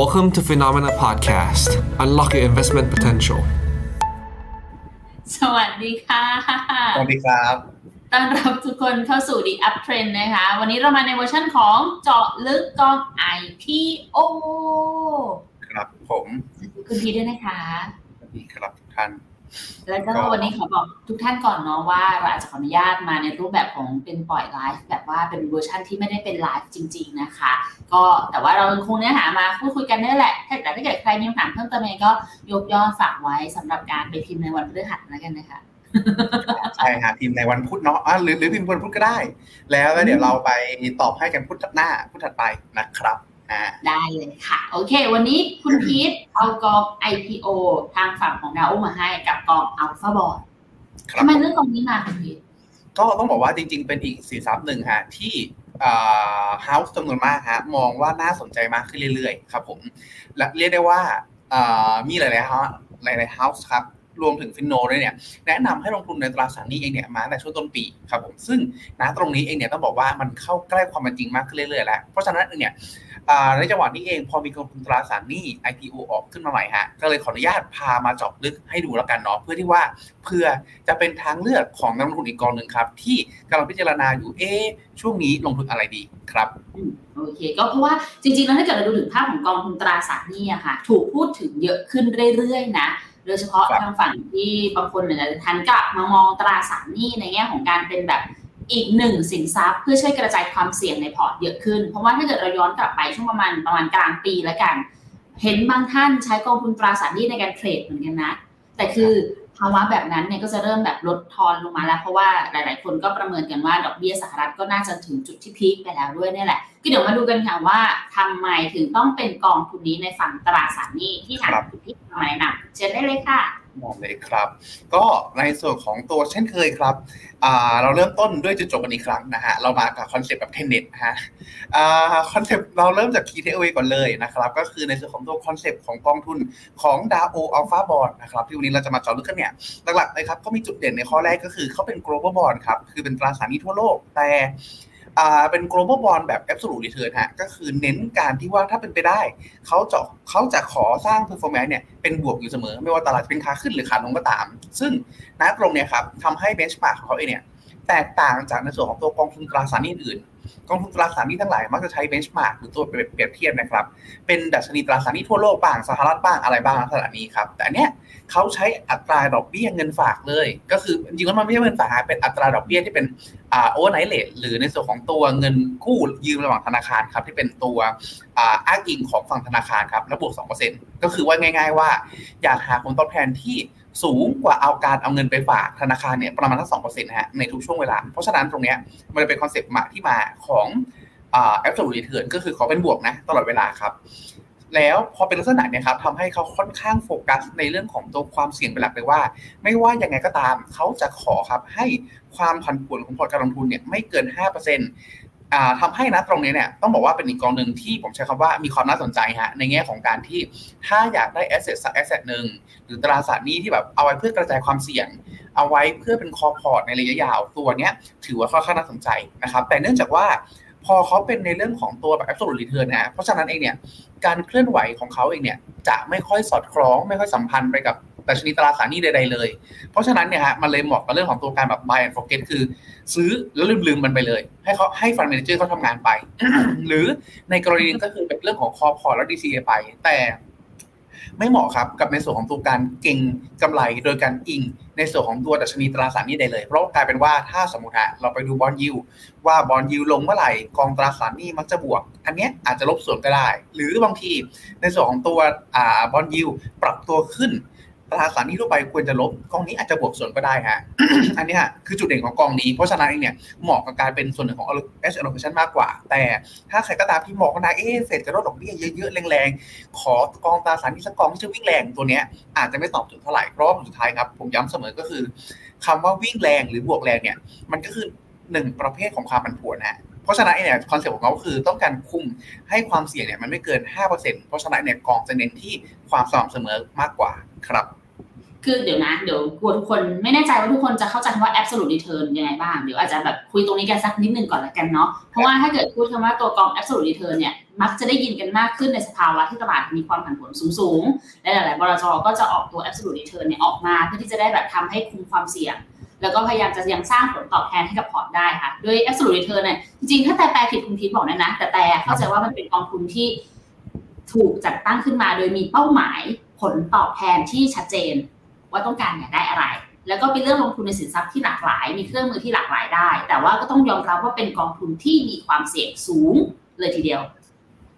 Welcome to Phenomena Podcast. Unlock your investment potential. สวัสดีค่ะ สวัสดีครับต้อนรับทุกคนเข้าสู่ The Up Trend นะคะ วันนี้เรามาในเวอร์ชันของเจาะลึกกอง IPO ครับผม คุณพีด้วยนะคะ สวัสดีครับทุกท่าน แล้วก็ก็วันนี้ขอบอกทุกท่านก่อนเนาะว่าเราอาจจะขออนุญาตมาในรูปแบบของเป็นปล่อยไลฟ์แบบว่าเป็นเวอร์ชันที่ไม่ได้เป็นไลฟ์จริง ๆนะคะ ก็แต่ว่าเราคงเนื้อหามาพูดคุยกันนี่แหละถ้าแต่ถ้าเกิดใครมีคำถามเพิ่มเติมยังไงก็ยกย่อฝากไว้สำหรับการไปพิมพ์ในวันพฤหัสแล้วกันนะคะใช่ฮะพิมพ์ในวันพุธเนาะอะหรือหรือพิมพ์วันพุธก็ได้แล้วแล้วเดี๋ยวเราไปตอบให้กันพุธหน้าพุธถัดไปนะครับอ่า ได้เลยค่ะ โอเค วันนี้คุณพีทเอากอง IPO ทางฝั่งของดาวมาให้กับกอง Alpha b o r d ครับทำไมเรื่องกองนี้มาคุณพีทก็ต้องบอกว่าจริง ๆ เป็นอีกสินทรัพย์หนึ่งฮะที่เฮาส์จำนวนมากฮะมองว่าน่าสนใจมากขึ้นเรื่อยๆ ครับผมและเรียกได้ว่าอ่ามีหลายๆฮะหลายๆเฮาส์ครับ รวมถึงฟินโนด้วยเนี่ยแนะนำให้ลงทุนในตราสารนี้เองเนี่ยมาแต่ช่วงต้นปีครับผมซึ่งณตรงนี้เองเนี่ยต้องบอกว่ามันเข้าใกล้ความเป็นจริงมากขึ้นเรื่อยๆแล้ว เพราะฉะนั้นเนี่ยในจังหวะนี้เองพอมีกองทุนตราสารหนี้ IPO ออกขึ้นมาใหม่ฮะก็เลยขออนุญาตพามาเจาะลึกให้ดูแล้วกันเนาะเพื่อที่ว่าเพื่อจะเป็นทางเลือกของนักลงทุนอีกกองหนึ่งครับ ที่กำลังพิจารณาอยู่เอ๊ะช่วงนี้ลงทุนอะไรดีครับโอเคก็เพราะว่าจริงๆแล้วถ้าเกิดเราดูถึงภาพของกองทุนตราสารหนี้อะค่ะถูกพูดถึงเยอะขึ้นเรื่อยๆนะ โดยเฉพาะครับทางฝั่งที่บางคนเนี่ยจะทันกลับมามองตราสารหนี้ในแง่ของการเป็นแบบอีกหนึ่งสินทรัพย์เพื่อช่วยกระจายความเสี่ยงในพอร์ตเยอะขึ้น เพราะว่าถ้าเกิดเราย้อนกลับไปช่วงประมาณประมาณกลางปีแล้วกัน เห็นบางท่านใช้กองทุนตราสารหนี้ในการเทรดเหมือนกันนะ แต่คือ ภาวะแบบนั้นเนี่ยก็จะเริ่มแบบลดทอนลงมาแล้ว เพราะว่าหลาย ๆ คนก็ประเมินกันว่าดอกเบี้ยสหรัฐก็น่าจะถึงจุดที่พีคไปแล้วด้วยเนี่ยแหละก็เดี๋ยวมาดูกันค่ะว่าทำไมถึงต้องเป็นกองทุนนี้ในฝั่งตราสารหนี้ที่ทางครับคุณพีคมาแนะนำเชิญได้เลยค่ะ มองเลยครับ ก็ในส่วนของตัวเช่นเคยครับเราเริ่มต้นด้วยจุดจบกันอีกครั้งนะฮะเรามากับคอนเซปต์แบบเทนเน็ตฮะคอนเซปต์เราเริ่มจาก key takeaway ก่อนเลยนะครับก็คือในส่วนของตัวคอนเซปต์ของกองทุนของ DAOL Alpha Bond นะครับที่วันนี้เราจะมาเจาะลึกกันเนี่ยหลักๆเลยครับก็มีจุดเด่นในข้อแรกก็คือเขาเป็น global bond ครับคือเป็นตราสารหนี้ทั่วโลกแต่ อ่าเป็น global bond แบบ absolute return ฮะก็คือเน้นการที่ว่าถ้าเป็นไปได้เขาจะเขาจะขอสร้าง performance เนี่ยเป็นบวกอยู่เสมอ ไม่ว่าตลาดเป็นขาขึ้นหรือขาลงก็ตาม ซึ่งณตรงเนี่ยครับทำให้ benchmark ของเขาเองเนี่ยแตกต่างจากในส่วนของตัวกองทุนตราสารอื่น กองทุนตราสารหนี้ทั้งหลายมักจะใช้ benchmark หรือตัวเปรียบเทียบนะครับ เป็นดัชนีตราสารหนี้ทั่วโลกบ้างสหรัฐบ้างอะไรบ้างลักษณะนี้ครับ แต่อันเนี้ยเขาใช้อัตราดอกเบี้ยเงินฝากเลย ก็คือจริงๆแล้วมันไม่ใช่เงินฝากเป็นอัตราดอกเบี้ยที่เป็นอ่า overnight rate หรือในส่วนของตัวเงินกู้ยืมระหว่างธนาคารครับที่เป็นตัวอ่าอ้างอิงของฝั่งธนาคารครับแล้วบวก2%ก็คือว่าง่าย ๆ ว่า อยากหาผลตอบแทนที่ สูงกว่าเอาการเอาเงินไปฝากธนาคารเนี่ยประมาณทั้งสองเปอร์เซ็นต์ฮะในทุกช่วงเวลา เพราะฉะนั้นตรงเนี้ยมันจะเป็นคอนเซปต์มาที่มาของแอ่า absolute return ก็คือขอเป็นบวกนะตลอดเวลาครับ แล้วพอเป็นลักษณะเนี่ยครับทำให้เขาค่อนข้างโฟกัสในเรื่องของตัวความเสี่ยงเป็นหลักเลยว่า ไม่ว่ายังไงก็ตามเขาจะขอครับให้ความผันผวนของพอร์ตการลงทุนเนี่ยไม่เกิน 5% อ่าทำให้นะตรงนี้เนี่ยต้องบอกว่าเป็นอีกกองหนึ่งที่ผมใช้คำว่ามีความน่าสนใจฮะในแง่ของการที่ถ้าอยากได้ asset สัก asset หนึ่งหรือตราสารหนี้ที่แบบเอาไว้เพื่อกระจายความเสี่ยง เอาไว้เพื่อเป็น core port ในระยะยาวตัวเนี้ยถือว่าค่อนข้างน่าสนใจนะครับแต่เนื่องจากว่าพอเขาเป็นในเรื่องของตัวแบบ absolute return นะฮะเพราะฉะนั้นเองเนี่ยการเคลื่อนไหวของเขาเองเนี่ยจะไม่ค่อยสอดคล้องไม่ค่อยสัมพันธ์ไปกับ ดัชนีตราสารหนี้ใดๆเลย เพราะฉะนั้นเนี่ยฮะมันเลยเหมาะกับเรื่องของตัวการแบบ buy and forget คือ ซื้อแล้วลืมๆมันไปเลย ให้เขาให้ fund manager เขาทำงานไป หรือในกรณีนึงก็คือเป็นเรื่องของ core port และ DCA ไป แต่ไม่เหมาะครับกับในส่วนของตัวการเก็งกำไรโดยการอิง ในส่วนของตัวดัชนีตราสารหนี้ได้เลย เพราะกลายเป็นว่าถ้าสมมติฮะเราไปดู bond yield ว่า bond yield ลงเมื่อไหร่กองตราสารหนี้มักจะบวก อันเนี้ยอาจจะลบสวนก็ได้ หรือบางทีในส่วนของตัว bond yield ปรับตัวขึ้น ตราสารหนี้ทั่วไปควรจะลบกองนี้อาจจะบวกสวนก็ได้ฮะอันนี้ยคือจุดเด่นของกองนี้เพราะฉะนั้นเองเนี่ยเหมาะกับการเป็นส่วนหนึ่งของ asset allocation มากกว่า แต่ถ้าใครก็ตามที่มองว่านะเอ๊ะเฟดจะลดดอกเบี้ยเยอะๆแรงๆขอกองตราสารหนี้สักกองที่จะวิ่งแรงตัวเนี้ยอาจจะไม่ตอบโจทย์เท่าไหร่เพราะสุดท้ายครับผมย้ำเสมอก็คือคำว่าวิ่งแรงหรือบวกแรงเนี่ยมันก็คือหนึ่งประเภทของความผันผวนนะฮะ เพราะฉะนั้นเนี่ยคอนเซ็ปต์ของเขาคือต้องการคุมให้ความเสี่ยงเนี่ยมันไม่เกิน 5%เพราะฉะนั้นเนี่ยกองจะเน้นที่ความสม่ำเสมอมากกว่าครับคือเดี๋ยวนะ เดี๋ยวกลัวทุกคนไม่แน่ใจว่าทุกคนจะเข้าใจคำว่า absolute return ยังไงบ้างเดี๋ยวอาจจะแบบคุยตรงนี้กันสักนิดนึงก่อนละกันเนาะเพราะว่าถ้าเกิดพูดคำว่าตัวกอง absolute return เนี่ยมักจะได้ยินกันมากขึ้นในสภาวะที่ตลาดมีความผันผวนสูงๆและหลายๆบลจก็จะออกตัว absolute return เนี่ยออกมาเพื่อที่จะได้แบบทำให้คุมความเสี่ยง แล้วก็พยายามจะยังสร้างผลตอบแทนให้กับพอร์ตได้ค่ะ ด้วย absolute return เนี่ยจริงๆ ถ้าแต่แปลผิดคุณพีทบอกนะนะ แต่แต่เข้าใจว่ามันเป็นกองทุนที่ถูกจัดตั้งขึ้นมา โดยมีเป้าหมายผลตอบแทนที่ชัดเจน ว่าต้องการอยากได้อะไร แล้วก็เป็นเรื่องลงทุนในสินทรัพย์ที่หลากหลาย มีเครื่องมือที่หลากหลายได้ แต่ว่าก็ต้องยอมรับว่าเป็นกองทุนที่มีความเสี่ยงสูงเลยทีเดียว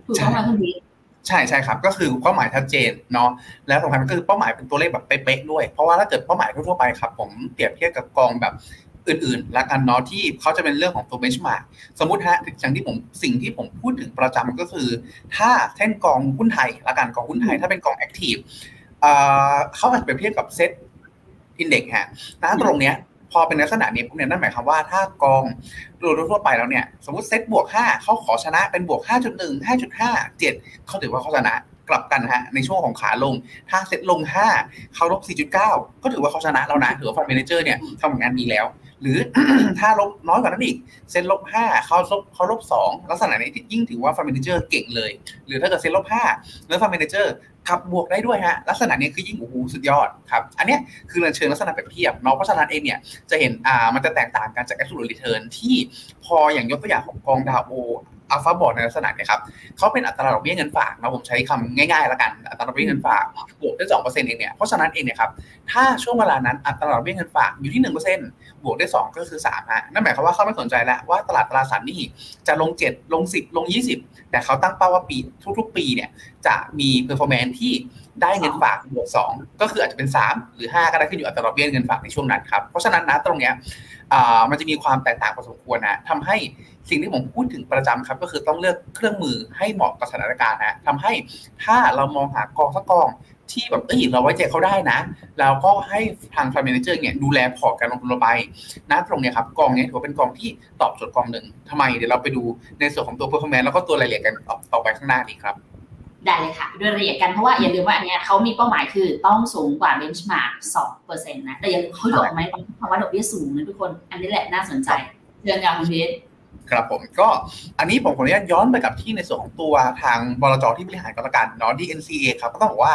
ถูกต้องไหมคุณพีท ใช่ใช่ครับก็คือเป้าหมายชัดเจนเนาะแล้วสำคัญก็คือเป้าหมายเป็นตัวเลขแบบเป๊ะๆด้วย เพราะว่าถ้าเกิดเป้าหมายทั่วไปครับผมเปรียบเทียบกับกองแบบอื่นๆละกันเนาะที่เขาจะเป็นเรื่องของตัวเบนช์มาร์กสมมติฮะอย่างที่ผมสิ่งที่ผมพูดถึงประจำก็คือ ถ้าเช่นกองหุ้นไทยละกันกองหุ้นไทยถ้าเป็นกอง active เขาอาจจะเปรียบเทียบกับ SET Index ฮะนะตรงเนี้ย อเป็นลักษณะนี้ปุ๊บเนี่ยนั่นหมายความว่าถ้ากองโดยทั่วไปแล้วเนี่ยสมมติเซตบวก 5เขาขอชนะเป็นบวก 5.1 5.5 7เขาถือว่าเขาชนะกลับกันฮะในช่วงของขาลง ถ้าเซตลง 5 เขาลบ 4.9 ก็ถือว่าเขาชนะแล้วนะถือว่า fund manager เนี่ยทำงานดีแล้ว หรือถ้าลบน้อยกว่านั้นอีกเซ็นลบห้าเขาลบเขาลบสองลักษณะนี้ยิ่งถือว่า fund manager เก่งเลย หรือถ้าเกิดเซ็นลบห้าแล้ว fund manager กลับบวกได้ด้วยฮะลักษณะนี้คือยิ่งโอ้โหสุดยอดครับอันนี้คือเชิงลักษณะแบบเทียบเนาะเพราะฉะนั้นเองเนี่ยจะเห็นอ่ามันจะแตกต่างกันจาก absolute return ที่พออย่างยกตัวอย่างของกอง DAOL Alpha Bond ในลักษณะเนี่ยครับเขาเป็นอัตราดอกเบี้ยเงินฝากนะผมใช้คำง่ายๆแล้วกันอัตราดอกเบี้ยเงินฝากบวกได้สองเปอร์เซ็นต์เองเนี่ยเพราะฉะนั้นเองเนี่ยครับถ้าช่วงเวลานั้นอัตราดอกเบี้ยเงินฝากอยู่ที่หนึ่งเปอร์เซ็นต์บวกได้สองก็คือสามฮะนั่นหมายความว่าเขาไม่สนใจแล้วว่าตลาดตราสารหนี้จะลงเจ็ดลงสิบลงยี่สิบแต่เขาตั้งเป้าว่าปีทุก ๆ ปีเนี่ยจะมี performance ที่ ได้เงินฝากบวกสองก็คืออาจจะเป็นสามหรือห้าก็ได้ขึ้นอยู่อัตราดอกเบี้ยเงินฝากในช่วงนั้นครับเพราะฉะนั้นนะตรงเนี้ยมันจะมีความแตกต่างพอสมควรนะทำให้สิ่งที่ผมพูดถึงประจำครับ ก็คือต้องเลือกเครื่องมือให้เหมาะกับสถานการณ์นะทำให้ถ้าเรามองหากองสักกองที่แบบเอ้ยเราไว้ใจเขาได้นะเราก็ให้ทาง fund manager เนี่ยดูแลพอร์ตการลงทุนเราไปนะตรงเนี้ยครับกองนี้ถือเป็นกองที่ตอบโจทย์กองหนึ่งทำไมเดี๋ยวเราไปดูในส่วนของตัว performance แล้วก็ตัวรายละเอียดกันต่อไปข้างหน้านี้ครับ ได้เลยค่ะด้วยรายละเอียดกันเพราะว่าอย่าลืมว่าอันเนี้ยเขามีเป้าหมายคือต้องสูงกว่า benchmark สองเปอร์เซ็นต์นะ แต่ยังเขายอมไหมเพราะว่าดอกเบี้ยสูงนะทุกคน อันนี้แหละน่าสนใจเรื่องกาคุณพีทครับผมก็อันนี้ผมขออนุญาตย้อนไปกับที่ในส่วนของตัวทางบลจที่บริหารกรรมการเนาะ DNCA ครับก็ต้องบอกว่า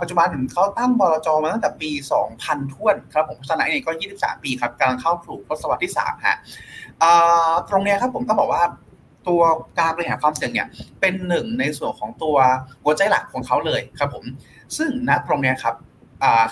ปัจจุบันเขาตั้งบลจมาตั้งแต่ปี 2000ท้วนครับผมเพราะนั้นเองก็ 23 ปีครับกำลังเข้าสู่ทศวรรษที่3ฮะตรงนี้ครับผมต้องบอกว่า ตัวการบริหารความเสี่ยงเนี่ยเป็นหนึ่งในส่วนของตัวหัวใจหลักของเขาเลยครับผม ซึ่งณตรงนี้ครับ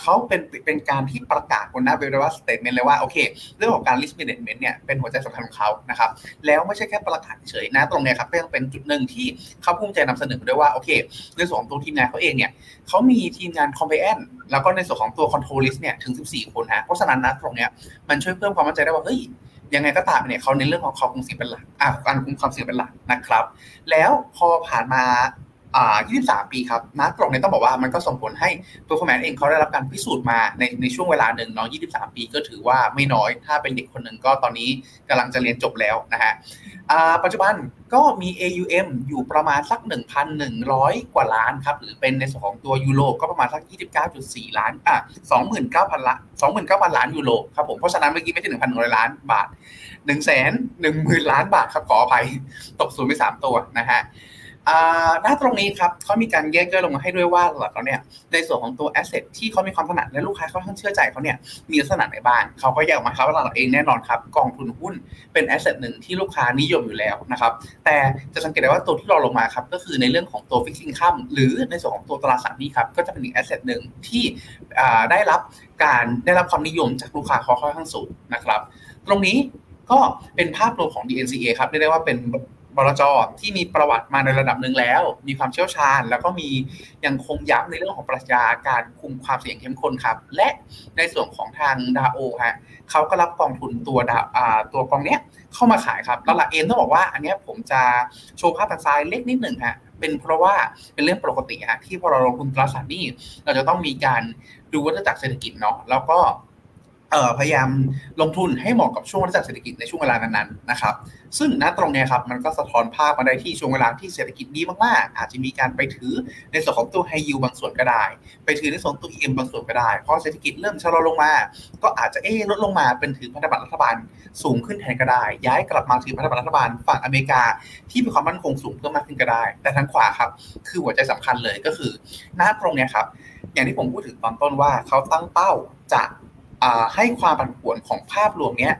เขาเป็นเป็นการที่ประกาศบนหน้าเว็บไซต์ statement เลยว่าโอเค เรื่องของการ risk management เนี่ยเป็นหัวใจสำคัญของเขานะครับแล้วไม่ใช่แค่ประกาศเฉยนะตรงนี้ครับก็ยังเป็นจุดหนึ่งที่เขาภูมิใจนำเสนอด้วยว่าโอเคในส่วนของตัวทีมงานเขาเองเนี่ยเขามีทีมงาน compliance แล้วก็ในส่วนของตัว control list เนี่ยถึง 14 คนฮะเพราะฉะนั้นนะตรงนี้มันช่วยเพิ่มความมั่นใจได้ว่าเฮ้ย ยังไงก็ตามเนี่ยเขาในเรื่องของความคงเสียงเป็นหลักอ่าการคุมความเสี่ยงเป็นหลักนะครับ แล้วพอผ่านมา อ่า23 ปีครับนะตรงนี้ต้องบอกว่ามันก็ส่งผลให้ performance เองเขาได้รับการพิสูจน์มาในในช่วงเวลาหนึ่งเนาะ23 ปีก็ถือว่าไม่น้อย ถ้าเป็นเด็กคนหนึ่งก็ตอนนี้กำลังจะเรียนจบแล้วนะฮะปัจจุบันก็มี AUM อยู่ประมาณสัก 1,100 กว่าล้านครับ หรือเป็นในส่วนของตัวยูโรก็ประมาณสัก 29.4 ล้านอะ29,000ล้าน29,000 ล้านยูโรครับผมเพราะฉะนั้นเมื่อกี้ไม่ใช่1,100 ล้านบาท1 1 0 0 0 0 ล้านบาทครับขออภัยตกศูนย์ไป3ตัวนะฮะ หน้าตรงนี้ครับเขามีการแยกย่อยลงมาให้ด้วยว่าหลักแล้วเนี่ยในส่วนของตัว asset ที่เขามีความถนัดและลูกค้าเขาค่อนข้างเชื่อใจเขาเนี่ยมีลักษณะไหนบ้างเขาก็แยกออกมาครับว่าเราเองแน่นอนครับกองทุนหุ้นเป็น asset หนึ่งที่ลูกค้านิยมอยู่แล้วนะครับแต่จะสังเกตได้ว่าตัวที่รอลงมาครับก็คือในเรื่องของตัว fixed income หรือในส่วนของตัวตราสารหนี้ครับก็จะเป็นอีก asset หนึ่งที่ได้รับการได้รับความนิยมจากลูกค้าเขาค่อนข้างสูงนะครับ ตรงนี้ก็เป็นภาพรวมของ DNCA ครับเรียกได้ว่าเป็น บลจที่มีประวัติมาในระดับหนึ่งแล้ว มีความเชี่ยวชาญ แล้วก็มียังคงย้ำในเรื่องของปรัชญาการคุมความเสี่ยงเข้มข้นครับ และในส่วนของทางดาโอฮะเขาก็รับกองทุนตัวดาตัวกองเนี้ยเข้ามาขายครับแล้วหลักเอ็นต้องบอกว่าอันนี้ผมจะโชว์ภาพทางซ้ายเล็กนิดหนึ่งฮะเป็นเพราะว่าเป็นเรื่องปกติฮะที่พอเราลงทุนตราสารหนี้เราจะต้องมีการดูวัฏจักรเศรษฐกิจเนาะแล้วก็ พยายามลงทุนให้เหมาะกับช่วงระดับเศรษฐกิจในช่วงเวลานั้นๆนะครับ ซึ่งณตรงนี้ครับมันก็สะท้อนภาพมาได้ที่ช่วงเวลาที่เศรษฐกิจดีมากๆ อาจจะมีการไปถือในส่วนของตัวไฮยูบางส่วนก็ได้ ไปถือในส่วนตัวเอ็มบางส่วนก็ได้พอเศรษฐกิจเริ่มชะลอลงมา ก็อาจจะเอ๊ลดลงมาเป็นถือพันธบัตรรัฐบาลสูงขึ้นแทนก็ได้ ย้ายกลับมาถือพันธบัตรรัฐบาลฝั่งอเมริกา ที่มีความมั่นคงสูงเพิ่มมากขึ้นก็ได้ แต่ทางขวาครับคือหัวใจสำคัญเลยก็คือณตรงนี้ครับอย่างที่ผมพูดถึงตอนต้นว่าเขาตั้งเป้าจะ ให้ความผันผวนของภาพรวมเนี้ย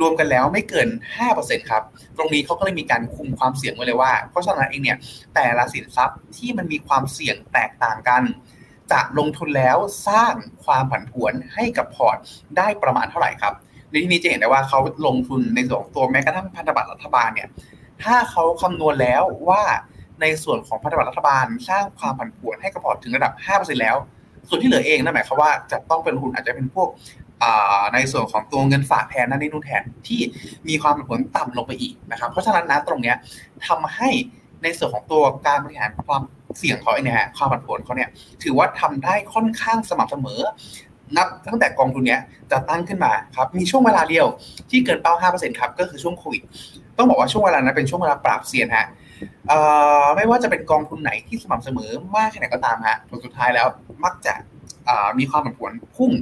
รวมกันแล้วไม่เกิน 5%ครับ ตรงนี้เขาก็เลยมีการคุมความเสี่ยงไว้เลยว่า เพราะฉะนั้นเองเนี่ย แต่ละสินทรัพย์ที่มันมีความเสี่ยงแตกต่างกัน จะลงทุนแล้วสร้างความผันผวนให้กับพอร์ตได้ประมาณเท่าไหร่ครับ ในที่นี้จะเห็นได้ว่าเขาลงทุนในส่วนตัวแม้กระทั่งพันธบัตรรัฐบาลเนี่ย ถ้าเขาคำนวณแล้วว่าในส่วนของพันธบัตรรัฐบาล สร้างความผันผวนให้กับพอร์ตถึงระดับ 5%แล้ว ส่วนที่เหลือเองนั่นหมายความว่าจะต้องเป็นทุนอาจจะเป็นพวก ในส่วนของตัวเงินฝากแทนนั่นนี่นู่นแทนที่มีความผลต่ำลงไปอีกนะครับ เพราะฉะนั้นนะตรงนี้ทำให้ในส่วนของตัวการบริหารความเสี่ยงเขาเนี่ยความผันผวนเขาเนี่ยถือว่าทำได้ค่อนข้างสม่ำเสมอ นับตั้งแต่กองทุนนี้จะตั้งขึ้นมาครับมีช่วงเวลาเดียวที่เกินเป้า5%ครับก็คือช่วงโควิดต้องบอกว่าช่วงเวลานั้นเป็นช่วงเวลาปราบเซียนฮะไม่ว่าจะเป็นกองทุนไหนที่สม่ำเสมอมากแค่ไหนก็ตามฮะผลสุดท้ายแล้วมักจะ มีความผันผวนพุ่ง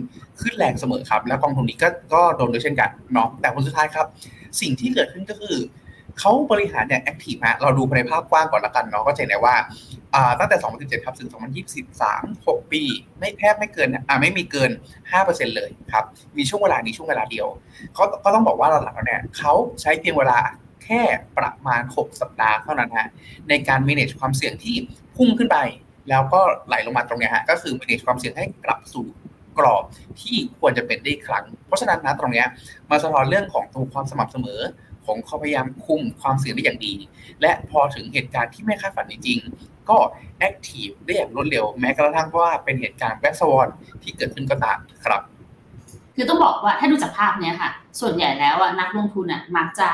ขึ้นแรงเสมอครับ แล้วกองทุนนี้ก็ก็โดนด้วยเช่นกันเนาะแต่ผลสุดท้ายครับ สิ่งที่เกิดขึ้นก็คือเขาบริหารอย่าง active ฮะเราดูในภาพกว้างก่อนละกันเนาะก็จะเห็นได้ว่าตั้งแต่ 2017 ครับ ถึง 2023 6 ปี ไม่แทบไม่เกินอ่าไม่มีเกิน 5%เลยครับ มีช่วงเวลานี้ช่วงเวลาเดียวเขาก็ต้องบอกว่าหลังๆเนี่ยเขาใช้เพียงเวลาแค่ประมาณ 6 สัปดาห์เท่านั้นฮะในการ manage ความเสี่ยงที่พุ่งขึ้นไป แล้วก็ไหลลงมาตรงนี้ฮะก็คือ manage ความเสี่ยงให้กลับสู่กรอบที่ควรจะเป็นได้ครั้ง เพราะฉะนั้นนะตรงนี้มาสะท้อนเรื่องของตัวความสม่ำเสมอของเขาพยายามคุมความเสี่ยงได้อย่างดี และพอถึงเหตุการณ์ที่ไม่คาดฝันจริงๆก็active ได้อย่างรวดเร็ว แม้กระทั่งว่าเป็นเหตุการณ์ black swan ที่เกิดขึ้นก็ตามครับ คือต้องบอกว่าถ้าดูจากภาพเนี้ยค่ะ ส่วนใหญ่แล้วนักลงทุนอะมักจะ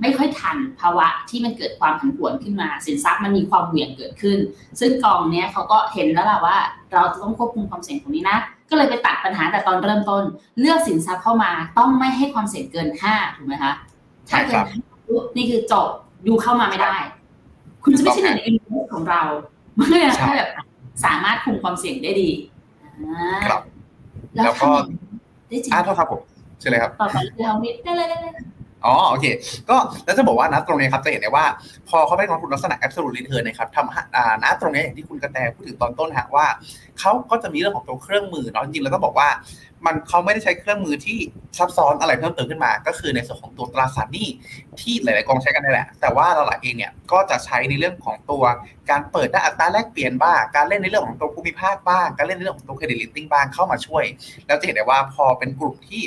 ไม่ค่อยทันภาวะที่มันเกิดความผันผวนขึ้นมา สินทรัพย์มันมีความเหวี่ยงเกิดขึ้น ซึ่งกองเนี้ยเขาก็เห็นแล้วล่ะว่า เราจะต้องควบคุมความเสี่ยงตรงนี้นะ ก็เลยไปตัดปัญหาแต่ตอนเริ่มต้น เลือกสินทรัพย์เข้ามาต้องไม่ให้ความเสี่ยงเกินห้าถูกไหมคะถ้าเกินนี่คือจบยูเข้ามาไม่ได้ คุณจะไม่ใช่หนึ่งในอินฟของเราเมื่อถ้าแบบสามารถคุมความเสี่ยงได้ดีครับแล้วก็ได้จริงอ่าโทษครับผมใช่เลยครับต่อไปเราได้เลยได้เลย อ๋อโอเค ก็แล้วจะบอกว่านะตรงนี้ครับจะเห็นได้ว่า พอเขาไปลงทุนลักษณะ absolute return นะครับทำอ่านะตรงนี้อย่างที่คุณกระแตพูดถึงตอนต้นฮะว่าเขาก็จะมีเรื่องของตัวเครื่องมือเนาะจริงๆแล้วต้องบอกว่า มันเขาไม่ได้ใช้เครื่องมือที่ซับซ้อนอะไรเพิ่มเติมขึ้นมา ก็คือในส่วนของตัวตราสารหนี้ที่หลายๆกองใช้กันนี่แหละ แต่ว่าเราหลายเองเนี่ยก็จะใช้ในเรื่องของตัวการเปิดหน้าอัตราแลกเปลี่ยนบ้างการเล่นในเรื่องของตัวภูมิภาคบ้างการเล่นในเรื่องของตัว credit rating บ้างเข้ามาช่วย แล้วจะเห็นได้ว่าพอเป็นกลุ่มที่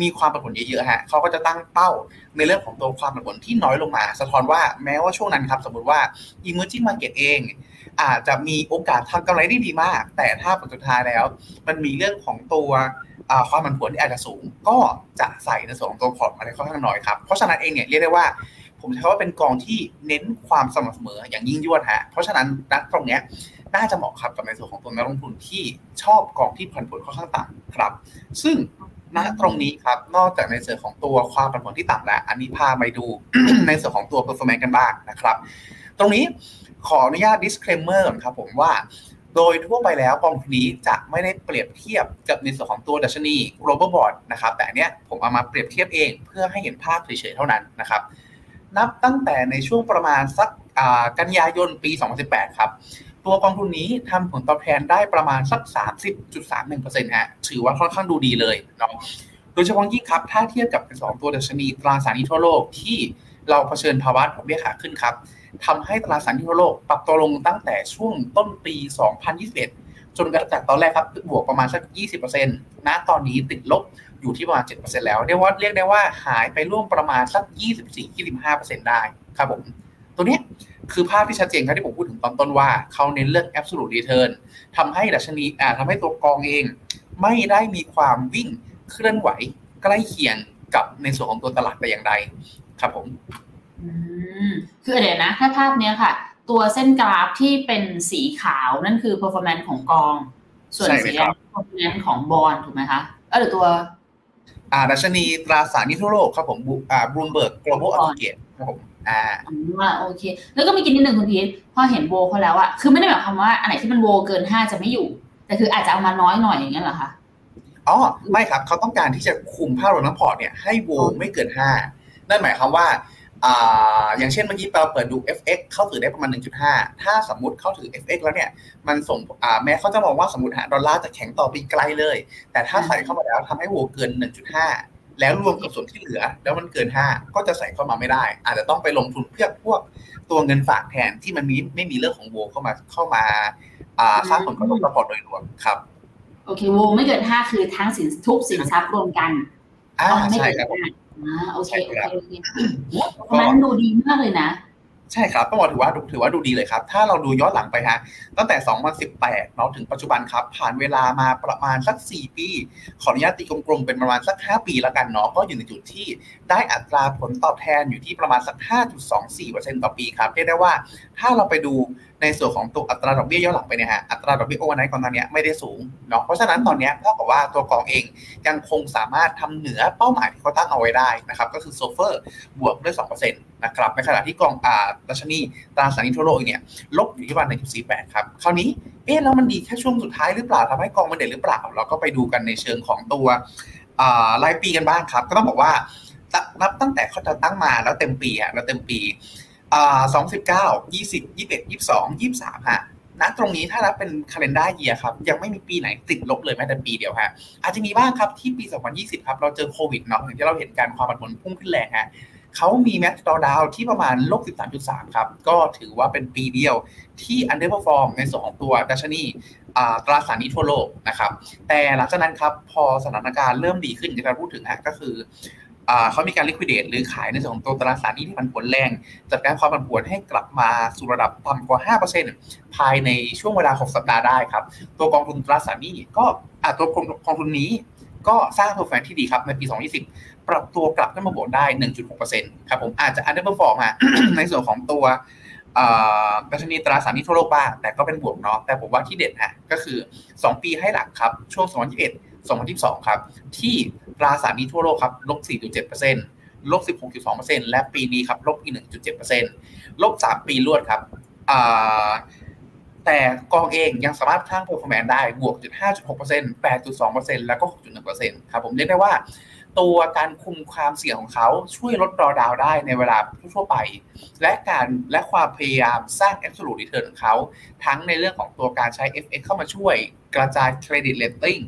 มีความผันผวนเยอะๆฮะเขาก็จะตั้งเป้าในเรื่องของตัวความผันผวนที่น้อยลงมา สะท้อนว่าแม้ว่าช่วงนั้นครับ สมมติว่า emerging market เอง อาจจะมีโอกาสทำกำไรได้ดีมาก แต่ถ้าผลสุดท้ายแล้ว มันมีเรื่องของตัวความผันผวนที่อาจจะสูง ก็จะใส่ในส่วนของตัวพอร์ตมาได้ค่อนข้างน้อยครับเพราะฉะนั้นเองเนี่ยเรียกได้ว่าผมใช้ว่าเป็นกองที่เน้นความสม่ำเสมออย่างยิ่งยวดฮะ เพราะฉะนั้นนักตรงเนี้ยน่าจะเหมาะครับกับในส่วนของตัวนักลงทุนที่ชอบกองที่ผันผวนค่อนข้างต่ำครับ ซึ่ง ณตรงนี้ครับ นอกจากในส่วนของตัวความผันผวนที่ต่ำแล้ว อันนี้พาไปดูในส่วนของตัว performance กันบ้างนะครับ ตรงนี้ขออนุญาต disclaimer ครับผมว่าโดยทั่วไปแล้วกองทุนนี้จะไม่ได้เปรียบเทียบกับในส่วนของตัวดัชนี global board นะครับแต่เนี้ยผมเอามาเปรียบเทียบเองเพื่อให้เห็นภาพเฉยๆเท่านั้นนะครับ นับตั้งแต่ในช่วงประมาณสักกันยายนปี 2018 ครับ ตัวกองทุนนี้ทำผลตอบแทนได้ประมาณสัก 30.31%ฮะถือว่าค่อนข้างดูดีเลยเนาะโดยเฉพาะยิ่งครับถ้าเทียบกับสองตัวดัชนีตราสารนี้ทั่วโลกที่เราเผชิญภาวะดอกเบี้ยขาขึ้นครับทำให้ตราสารนี้ทั่วโลกปรับตัวลงตั้งแต่ช่วงต้นปี 2021 จนกระจากตอนแรกครับบวกประมาณสัก 20%ณตอนนี้ติดลบอยู่ที่ประมาณ 7%แล้วเรียกว่าเรียกได้ว่าหายไปร่วมประมาณสัก 24-25%ได้ครับผมตัวนี้ คือภาพที่ชัดเจนครับที่ผมพูดถึงตอนต้นว่าเขาเน้นเรื่อง absolute return ทำให้ดัชนีอ่าทำให้ตัวกองเอง ไม่ได้มีความวิ่งเคลื่อนไหวใกล้เคียงกับในส่วนของตัวตลาดแต่อย่างใดครับผมคือเดี๋ยวนะ ถ้าภาพเนี้ยค่ะ ตัวเส้นกราฟที่เป็นสีขาวนั่นคือ performance ของกอง ส่วนสีแดง performance ของบอลถูกไหมคะเออหรือตัวอ่าดัชนีตราสารหนี้ทั่วโลกครับผมอ่าบลูมเบิร์ก global aggregate ครับผม อ่าอ่าโอเค แล้วก็มีกินนิดนึงคุณพีทพอเห็นโวเขาแล้วอะคือไม่ได้หมายความว่าอันไหนที่มันโวเกินห้าจะไม่อยู่ แต่คืออาจจะเอามาน้อยหน่อยอย่างเงี้ยเหรอคะอ๋อไม่ครับเขาต้องการที่จะคุมภาพรวมทั้งพอร์ตเนี่ยให้โวไม่เกินห้านั่นหมายความว่าอ่าอย่างเช่นเมื่อกี้เราเปิดดู FX เข้าถือได้ประมาณ 1.5 ถ้าสมมติเข้าถือ FX แล้วเนี่ย มันส่งอ่าแม้เขาจะมองว่าสมมติฮะดอลลาร์จะแข็งต่อไปไกลเลย แต่ถ้าใส่เข้ามาแล้วทำให้โวเกิน 1.5 แล้วรวมกับส่วนที่เหลือ แล้วมันเกิน 5 ก็จะใส่เข้ามาไม่ได้ อาจจะต้องไปลงทุนเพื่อพวกตัวเงินฝากแทนที่มันมีไม่มีเรื่องของโวเข้ามาเข้ามาอ่าสร้างผลกระทบต่อพอร์ตโดยรวมครับ โอเคโวไม่เกิน 5 คือทั้งสินทุกสินทรัพย์รวมกันอ่าใช่ครับอ่าโอเคโอเคโอเคมันดูดีมากเลยนะ ใช่ครับต้องบอกถือว่าถือว่าดูดีเลยครับ ถ้าเราดูย้อนหลังไปฮะตั้งแต่ 2018 เนาะถึงปัจจุบันครับ ผ่านเวลามาประมาณสัก 4 ปี ขออนุญาตตีกลมๆเป็นประมาณสัก 5 ปีแล้วกันเนาะก็อยู่ในจุดที่ได้อัตราผลตอบแทนอยู่ที่ประมาณสัก 5.24%ต่อปีครับเรียกได้ว่าถ้าเราไปดู ในส่วนของตัวอัตราดอกเบี้ยย้อนหลังไปเนี่ยฮะอัตราดอกเบี้ย overnight ก่อนตอนนี้ไม่ได้สูงเนาะเพราะฉะนั้นตอนนี้เท่ากับว่าตัวกองเองยังคงสามารถทำเหนือเป้าหมายที่เขาตั้งเอาไว้ได้นะครับก็คือ SOFR บวกด้วย2%นะครับในขณะที่กองอ่าดัชนีตราสารหนี้ทั่วโลกเนี่ยลบอยู่ที่ประมาณ1.48ครับคราวนี้เอ๊ะแล้วมันดีแค่ช่วงสุดท้ายหรือเปล่าทำให้กองมันเด่นหรือเปล่า เราก็ไปดูกันในเชิงของตัวรายปีกันบ้างครับ ก็ต้องบอกว่านับตั้งแต่เขาจะตั้งมาแล้วเต็มปีอะแล้วเต็มปี อ่าสองสิบเก้ายี่สิบยี่สิบเอ็ดยี่สิบสองยี่สิบสามฮะณตรงนี้ถ้านับเป็นคาล endar year ครับ ยังไม่มีปีไหนติดลบเลยแม้แต่ปีเดียวฮะอาจจะมีบ้างครับที่ปี 2020 ครับ เราเจอโควิดเนาะอย่างที่เราเห็นการความผันผวนพุ่งขึ้นแรงฮะเขามีแมทดอดาวที่ประมาณลบ 13.3 ครับ ก็ถือว่าเป็นปีเดียวที่ underperform ในส่วนของตัวดัชนีตราสารหนี้ทั่วโลกนะครับ แต่หลังจากนั้นครับ พอสถานการณ์เริ่มดีขึ้นที่เราพูดถึงฮะก็คือ เขามีการ liquidate หรือขายในส่วนของตัวตราสารหนี้ที่มันผันผวนแรง จัดการความผันผวนให้กลับมาสู่ระดับต่ำกว่า 5%ภายในช่วงเวลา 6 สัปดาห์ได้ครับ ตัวกองทุนตราสารหนี้ก็ตัวกองทุนนี้ก็สร้าง performance ที่ดีครับในปี 2020 ปรับตัวกลับขึ้นมาบวกได้ 1.6%ครับผมอาจจะ underperform ในส่วนของตัวดัชนีตราสารนี้ทั่วโลกบ้างแต่ก็เป็นบวกเนาะแต่ผมว่าที่เด็ดฮะก็คือ 2 ปีให้หลังครับช่วง 2021 2022 ครับ ที่ตราสารนี้ทั่วโลกครับลบ 4.7%ลบ 16.2%และปีนี้ครับลบอีก 1.7%ลบ 3 ปีรวดครับแต่กองเองยังสามารถสร้าง performance ได้บวกจุด5.6% 8.2%แล้วก็ 6.1%ครับผมเรียกได้ว่า ตัวการคุมความเสี่ยงของเขาช่วยลดรอดาวได้ในเวลาทั่วไป และการและความพยายามสร้าง absolute return ของเขา ทั้งในเรื่องของตัวการใช้ FX เข้ามาช่วยกระจาย credit rating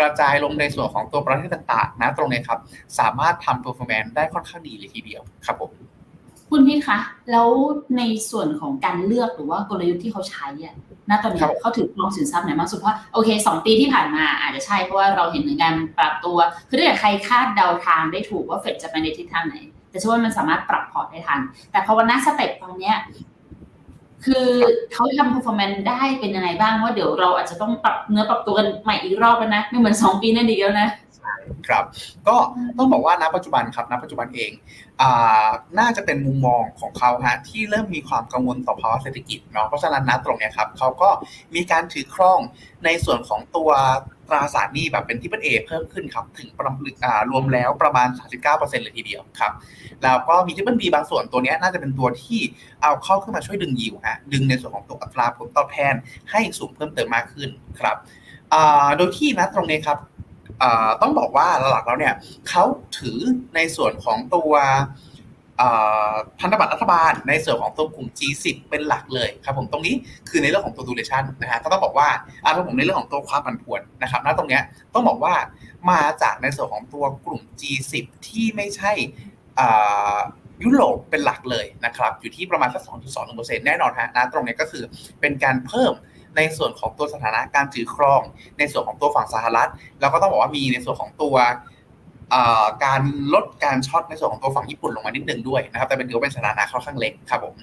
กระจายลงในส่วนของตัวประเทศต่างๆ นะตรงนี้ครับ สามารถทำ performance ได้ค่อนข้างดีเลยทีเดียวครับผมคุณพี่คะแล้วในส่วนของการเลือกหรือว่ากลยุทธ์ที่เขาใช้อะณตอนนี้เขาถือครองสินทรัพย์ไหนมากสุดเพราะโอเคสองปีที่ผ่านมาอาจจะใช่เพราะว่าเราเห็นถึงการปรับตัว คือถ้าเกิดใครคาดเดาทางได้ถูกว่าเฟดจะไปในทิศทางไหน แต่เชื่อว่ามันสามารถปรับพอร์ตได้ทัน แต่พอวันนั้นสเต็ปตอนเนี้ย คือเขาทำ performance ได้เป็นยังไงบ้างว่าเดี๋ยวเราอาจจะต้องปรับเนื้อปรับตัวกันใหม่อีกรอบนะ ไม่เหมือนสองปีนั่นดีแล้วนะ ครับ ก็ต้องบอกว่าณปัจจุบันครับณปัจจุบันเองอน่าจะเป็นมุมมองของเขาฮะที่เริ่มมีความกังวลต่อภาวะเศรษฐกิจเนาะเพราะฉะนั้นณตรงนี้ครับเขาก็มีการถือครองในส่วนของตัวตราสารหนี้แบบเป็นที่เป็นเอเพิ่มขึ้นครับถึงประมาณรวมแล้วประมาณ 39%เลยทีเดียวครับแล้วก็มีที่เป็นบีบางส่วนตัวนี้น่าจะเป็นตัวที่เอาเข้าขึ้นมาช่วยดึงยิวฮะดึงในส่วนของตัวอัตราผลตอบแทนให้สูงเพิ่มเติมมากขึ้นครับโดยที่นะตรงนี้ครับ ต้องบอกว่าหลักๆแล้วเนี่ยเขาถือในส่วนของตัวพันธบัตรรัฐบาลในส่วนของตัวกลุ่ม G10 เป็นหลักเลยครับผมตรงนี้คือในเรื่องของตัวดูเลชันนะฮะก็ต้องบอกว่าอาถ้าผมในเรื่องของตัวความผันผวนนะครับณตรงนี้ต้องบอกว่ามาจากในส่วนของตัวกลุ่ม G10 ที่ไม่ใช่ยุโรปเป็นหลักเลยนะครับอยู่ที่ประมาณสัก2.21%แน่นอนฮะนะตรงนี้ก็คือเป็นการเพิ่ม ในส่วนของตัวสถานะการถือครอง ในส่วนของตัวฝั่งสหรัฐ แล้วก็ต้องบอกว่ามีในส่วนของตัวการลดการช็อตในส่วนของตัวฝั่งญี่ปุ่นลงมานิดนึงด้วยนะครับแต่เป็นถือว่าเป็นสถานะค่อนข้างเล็กครับผม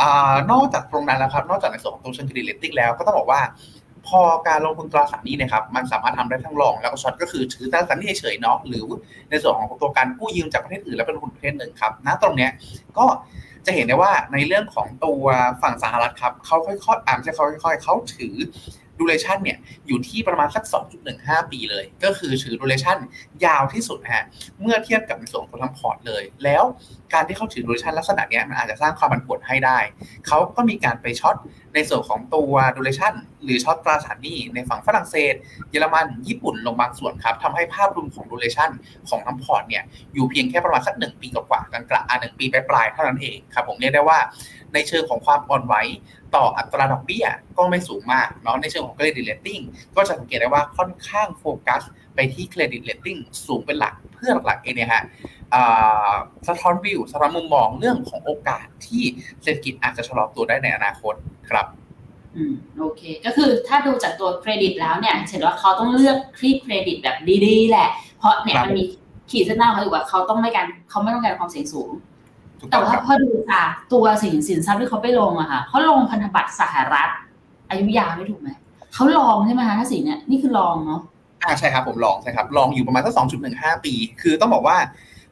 อนอกจากตรงนั้นแล้วครับนอกจากในส่วนของตัวเชิง credit rating แล้วก็ต้องบอกว่าพอการลงทุนตราสารหนี้นะครับมันสามารถทำได้ทั้ง long แล้วก็ short ก็คือถือตราสารหนี้เฉยๆเนาะหรือในส่วนของตัวการกู้ยืมจากประเทศอื่นแล้วเป็นหุ้นประเทศหนึ่งครับณตรงเนี้ยก็ จะเห็นได้ว่าในเรื่องของตัวฝั่งสหรัฐครับเขาค่อยๆอ่านใช่เขาค่อย ๆเขาถือ duration เนี่ยอยู่ที่ประมาณสัก 2.15 ปีเลย ก็คือถือ duration ยาวที่สุดฮะเมื่อเทียบกับในส่วนของทั้งพอร์ตเลย แล้วการที่เขาถือ duration ลักษณะนี้มันอาจจะสร้างความผันผวนให้ได้ เขาก็มีการไป short ในส่วนของตัว duration หรือ short ตราสารหนี้ในฝั่งฝรั่งเศส เยอรมันญี่ปุ่นลงบางส่วนครับทำให้ภาพรวมของ duration ของทั้งพอร์ตเนี่ยอยู่เพียงแค่ประมาณสักหนึ่งปีกว่าๆกลางๆอ่าหนึ่งปีปลายๆเท่านั้นเองครับผมเรียกได้ว่าในเชิงของความอ่อนไหวต่ออัตราดอกเบี้ยก็ไม่สูงมากเนาะในเชิงของ credit rating ก็จะสังเกตได้ว่าค่อนข้างโฟกัสไปที่ credit rating สูงเป็นหลักเพื่อหลักๆเองเนี่ยฮะสะท้อนวิวสะท้อนมุมมองเรื่องของโอกาสที่เศรษฐกิจอาจจะชะลอตัวได้ในอนาคต ครับอืมโอเค ก็คือถ้าดูจากตัวเครดิตแล้วเนี่ยเห็นว่าเขาต้องเลือกคลีเครดิตแบบดีๆแหละ เพราะเนี่ยมันมีขีดเส้นให้เขาอยู่ว่าเขาต้องไม่การเขาไม่ต้องการความเสี่ยงสูง แต่ว่าพอดูจากตัวสินสินทรัพย์ที่เขาไปลงอะค่ะเขาลงพันธบัตรสหรัฐ อายุยาวไม่ถูกไหมเขา long ใช่ไหมคะถ้าสิเนี่ยนี่คือ long เนาะอ่าใช่ครับผม long ใช่ครับ long อยู่ประมาณสักสองจุดหนึ่งห้าปี คือต้องบอกว่า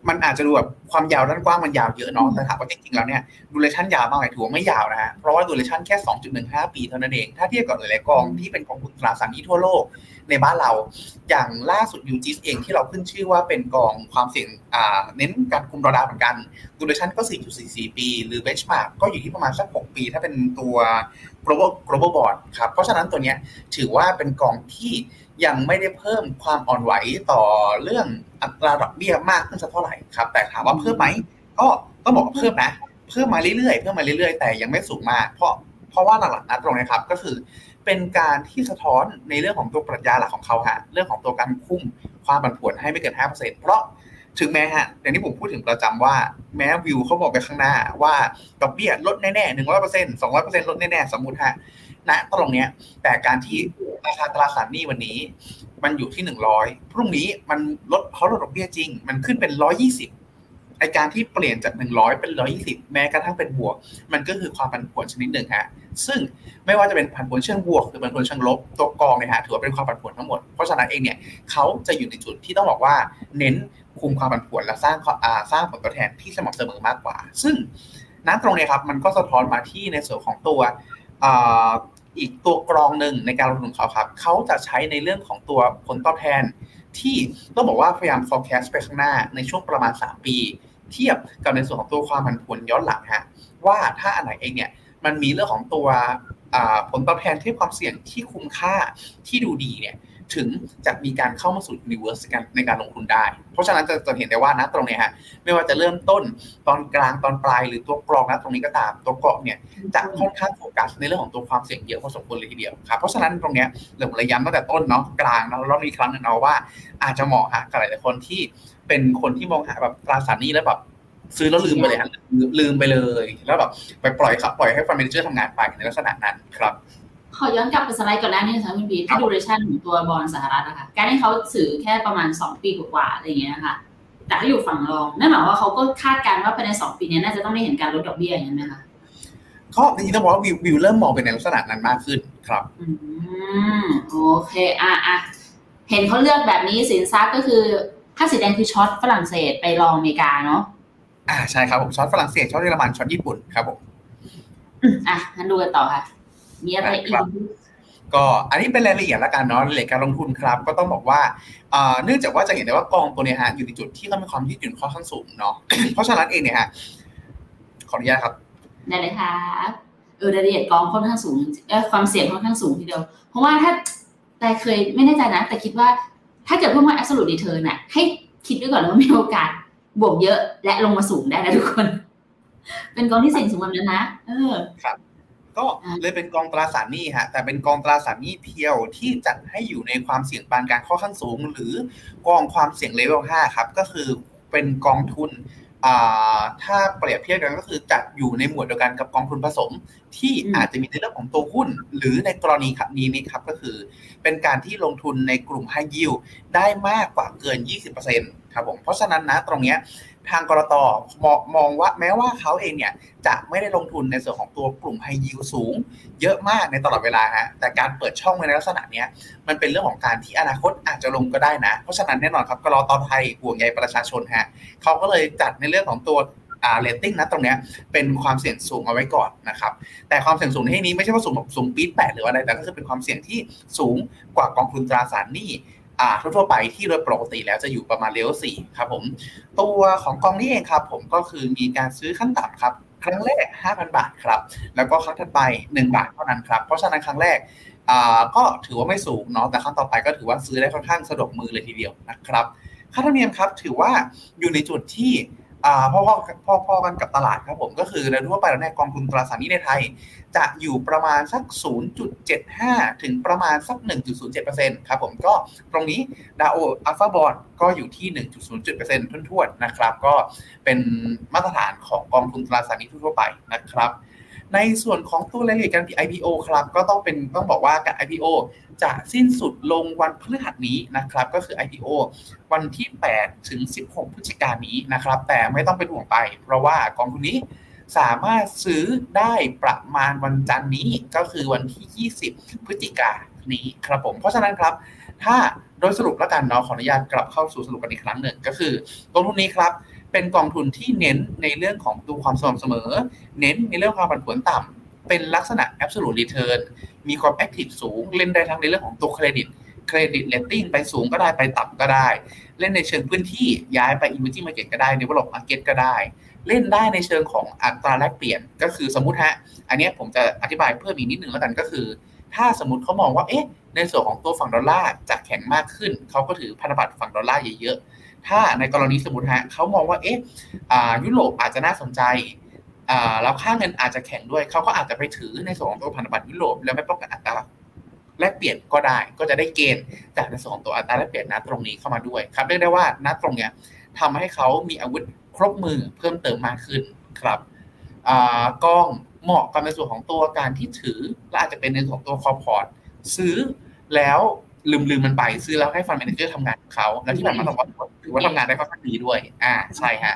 มันอาจจะดูแบบความยาวด้านกว้างมันยาวเยอะเนาะแต่ถามว่าจริงๆแล้วเนี่ย duration ยาวมากไหมถือว่าไม่ยาวนะฮะเพราะว่า duration แค่ 2.15 ปีเท่านั้นเองถ้าเทียบกับหลายๆกองที่เป็นกองทุนตราสารหนี้ทั่วโลกในบ้านเรา อย่างล่าสุด UGIS เองที่เราขึ้นชื่อว่าเป็นกองความเสี่ยงอ่าเน้นการคุมระดับเหมือนกัน duration ก็ 4.44 ปี หรือเบนช์มาร์กก็อยู่ที่ประมาณสัก 6 ปี ถ้าเป็นตัว global global bond ครับเพราะฉะนั้นตัวเนี้ยถือว่าเป็นกองที่ ยังไม่ได้เพิ่มความอ่อนไหวต่อเรื่องอัตราดอกเบี้ยมากขึ้นสักเท่าไหร่ครับ แต่ถามว่าเพิ่มไหมก็ต้องบอกว่าเพิ่มนะ เพิ่มมาเรื่อยๆเพิ่มมาเรื่อยๆ แต่ยังไม่สูงมากเพราะเพราะว่าหลักๆนะตรงนี้ครับก็คือเป็นการที่สะท้อนในเรื่องของตัวปรัชญาหลักของเขาฮะเรื่องของตัวการคุ้มความผันผวนให้ไม่เกิน 5%เพราะถึงแม้ฮะอย่างที่ผมพูดถึงประจำว่าแม้วิวเขาบอกไปข้างหน้าว่าดอกเบี้ยลดแน่ๆหนึ่งร้อยเปอร์เซ็นต์สองร้อยเปอร์เซ็นต์ลดแน่ๆสมมติฮะ ณตรงเนี้ย แต่การที่ราคาตราสารหนี้วันนี้ มันอยู่ที่หนึ่งร้อยพรุ่งนี้มันลดเขาลดดอกเบี้ยจริง มันขึ้นเป็นร้อยี่สิบไอการที่เปลี่ยนจากหนึ่งร้อยเป็นร้อยี่สิบแม้กระทั่งเป็นบวก มันก็คือความผันผวนชนิดหนึ่งฮะซึ่งไม่ว่าจะเป็นผันผวนเชิงบวกหรือผันผวนเชิงลบตัวกองเนี่ยฮะถือว่าเป็นความผันผวนทั้งหมดเพราะฉะนั้นเองเนี่ยเขาจะอยู่ในจุดที่ต้องบอกว่าเน้นคุมความผันผวนและสร้างสร้างผลตอบแทนที่สม่ำเสมอมากกว่า ซึ่งนั้นตรงนี้ครับมันก็สะท้อนมาที่ในส่วนของตัว อีกตัวกรองหนึ่งในการลงทุนของเขาครับเขาจะใช้ในเรื่องของตัวผลตอบแทน ที่ต้องบอกว่าพยายาม forecast ไปข้างหน้าในช่วงประมาณ 3 ปี เทียบกับในส่วนของตัวความผันผวนย้อนหลังฮะว่าถ้าอันไหนเองเนี่ยมันมีเรื่องของตัวผลตอบแทนที่ความเสี่ยงที่คุ้มค่าที่ดูดีเนี่ย ถึงจะมีการเข้ามาสู่ยูนิเวอร์สในการลงทุนได้ เพราะฉะนั้นจะจะเห็นได้ว่านะตรงนี้ฮะไม่ว่าจะเริ่มต้นตอนกลางตอนปลายหรือตัวกรองนะตรงนี้ก็ตามตัวเกาะเนี่ยจะค่อนข้างโฟกัสในเรื่องของตัวความเสี่ยงเยอะพอสมควรเลยทีเดียวครับเพราะฉะนั้นตรงนี้เราเลยย้ำตั้งแต่ต้นเนาะกลางแล้วรอบนี้ครั้งนึงเอาว่า อาจจะเหมาะฮะกับหลายๆคนที่เป็นคนที่มองหาแบบตราสารนี้แล้วแบบซื้อแล้วลืมไปเลยฮะลืมไปเลย แล้วแบบไปปล่อยครับปล่อยให้ฟันเมนเจอร์ทำงานไปในลักษณะนั้นครับ ขอย้อนกลับไปสไลด์ก่อนหน้านี้นะคะคุณพีที่ดูเรชั่นของตัวบอลสหรัฐนะคะการที่เขาถือแค่ประมาณ 2 ปีกว่าอะไรอย่างเงี้ยค่ะแต่ถ้าอยู่ฝั่งรองนั่นหมายว่าเขาก็คาดการณ์ว่าภายใน 2 ปีนี้น่าจะต้องได้เห็นการลดดอกเบี้ยอย่างนี้ไหมคะก็จริงๆต้องบอกว่าวิววิวเริ่มมองเป็นในลักษณะนั้นมากขึ้นครับอืมโอเคอะอะเห็นเขาเลือกแบบนี้สินทรัพย์ก็คือถ้าสีแดงคือช็อตฝรั่งเศสไปรองอเมริกาเนาะอ่าใช่ครับผมช็อตฝรั่งเศสช็อตเยอรมันช็อตญี่ปุ่นครับผมอะงั้นดูกันต่อค่ะ มีอะไรอีกก็อันนี้เป็นรายละเอียดละกันเนาะรายละเอียดการลงทุนครับ ก็ต้องบอกว่าเนื่องจากว่าจะเห็นได้ว่ากองตัวนี้ฮะอยู่ในจุดที่เขามีความยืดหยุ่นค่อนข้างสูงเนาะเพราะฉะนั้นเองเนี่ยฮะขออนุญาตครับได้เลยค่ะเออรายละเอียดกองค่อนข้างสูงเออความเสี่ยงค่อนข้างสูงทีเดียว เพราะว่าถ้าแต่เคยไม่แน่ใจนะ แต่คิดว่าถ้าเกิดเพิ่มว่า absolute return น่ะ ให้คิดด้วยก่อนว่ามีโอกาสบวกเยอะและลงมาสูงได้นะทุกคน เป็นกองที่เสี่ยงสูงแบบนั้นนะเออครับ ก็เลยเป็นกองตราสารหนี้ฮะแต่เป็นกองตราสารหนี้เพียวที่จัดให้อยู่ในความเสี่ยงปานกลางข้อข้างสูง หรือกองความเสี่ยงเลเวล5ครับก็คือเป็นกองทุนถ้าเปรียบเทียบกันก็คือจัดอยู่ในหมวดเดียวกันกับกองทุนผสม ที่อาจจะมีในเรื่องของตัวหุ้น หรือในกรณีครับนี้นี่ครับก็คือ เป็นการที่ลงทุนในกลุ่มไฮยิวได้มากกว่าเกิน 20%ครับผมเพราะฉะนั้นนะตรงนี้ ทางกรตมมองว่าแม้ว่าเขาเองเนี่ยจะไม่ได้ลงทุนในส่วนของตัวกลุ่มไฮยิวสูง เยอะมากในตลอดเวลาฮะแต่การเปิดช่องในลักษณะนี้มันเป็นเรื่องของการที่อนาคตอาจจะลงก็ได้นะ เพราะฉะนั้นแน่นอนครับกรตไทยห่วงใยประชาชนฮะเขาก็เลยจัดในเรื่องของตัวอ่าเรตติ้งนะตรงเนี้ยเป็นความเสี่ยงสูงเอาไว้ก่อนนะครับแต่ความเสี่ยงสูงในที่นี้ไม่ใช่ว่าสูงแบบสูงปี๊ดแปดหรืออะไรแต่ก็คือเป็นความเสี่ยงที่สูงกว่ากองทุนตราสารหนี้ ทั่วๆไปที่โดยปกติแล้วจะอยู่ประมาณเลเวลสี่ครับผม ตัวของกองนี้เองครับผมก็คือมีการซื้อขั้นต่ำครับครั้งแรก 5,000 บาทครับ แล้วก็ครั้งถัดไป 1 บาทเท่านั้นครับ เพราะฉะนั้นครั้งแรกอ่าก็ถือว่าไม่สูงเนาะ แต่ครั้งต่อไปก็ถือว่าซื้อได้ค่อนข้างสะดวกมือเลยทีเดียวนะครับ ค่าธรรมเนียมครับถือว่าอยู่ในจุดที่ อ่าพ่อพ่อพ่อๆกันกับตลาดครับผมก็คือในทั่วไปแล้วเนี่ยกองทุนตราสารหนี้ในไทย จะอยู่ประมาณสัก 0.75 ถึงประมาณสัก 1.07%ครับผมก็ตรงนี้ดาวออัลฟาบอลก็อยู่ที่ 1.07%ทุ่นๆนะครับ ก็เป็นมาตรฐานของกองทุนตราสารหนี้ทั่วๆไปนะครับ ในส่วนของตัวรายละเอียดการ IPO ครับก็ต้องเป็นต้องบอกว่าการ IPO จะสิ้นสุดลงวันพฤหัสนี้นะครับ ก็คือ IPO วันที่ 8 ถึง 16 พฤศจิกายนนี้นะครับ แต่ไม่ต้องเป็นห่วงไป เพราะว่ากองทุนนี้สามารถซื้อได้ประมาณวันจันทร์นี้ก็คือวันที่ 20 พฤศจิกายนนี้ครับผม เพราะฉะนั้นครับ ถ้าโดยสรุปแล้วกันเนาะขออนุญาตกลับเข้าสู่สรุปกันอีกครั้งหนึ่งก็คือกองทุนนี้ครับ เป็นกองทุนที่เน้นในเรื่องของตัวความสม่ำเสมอ เน้นในเรื่องความผันผวนต่ำเป็นลักษณะ absolute return มีความ active สูง เล่นได้ทั้งในเรื่องของตัวเครดิตเครดิตเลตติ้งไปสูงก็ได้ไปต่ำก็ได้ เล่นในเชิงพื้นที่ย้ายไป emerging market ก็ได้ develop market ก็ได้ เล่นได้ในเชิงของอัตราแลกเปลี่ยนก็คือสมมติฮะ อันนี้ผมจะอธิบายเพิ่มอีกนิดนึงแล้วกันก็คือ ถ้าสมมติเขามองว่าเอ๊ะในส่วนของตัวฝั่งดอลลาร์จะแข็งมากขึ้น เขาก็ถือพันธบัตรฝั่งดอลลาร์เยอะๆ ถ้าในกรณีสมมติฮะเขามองว่าเอ๊ะอ่ายุโรปอาจจะน่าสนใจอ่าแล้วค่าเงินอาจจะแข็งด้วยเขาก็อาจจะไปถือในส่วนของตัวพันธบัตรยุโรปแล้วไม่ป้องกันอัตราแลกเปลี่ยนก็ได้ก็จะได้เกณฑ์จากในส่วนของตัวอัตราแลกเปลี่ยนนะตรงนี้เข้ามาด้วยครับเรียกได้ว่าณตรงเนี้ยทำให้เขามีอาวุธครบมือเพิ่มเติมมากขึ้นครับอ่ากล้องเหมาะกับในส่วนของตัวการที่ถือและอาจจะเป็นในส่วนของตัวคอพอร์ตซื้อแล้ว ลืมลืมมันไปซื้อแล้วให้ฟันแมเนเจอร์ทำงานของเขาแล้วที่ผ่านมาต้องบอกว่าถือว่าทำงานได้ค่อนข้างดีด้วย อ่าใช่ฮะ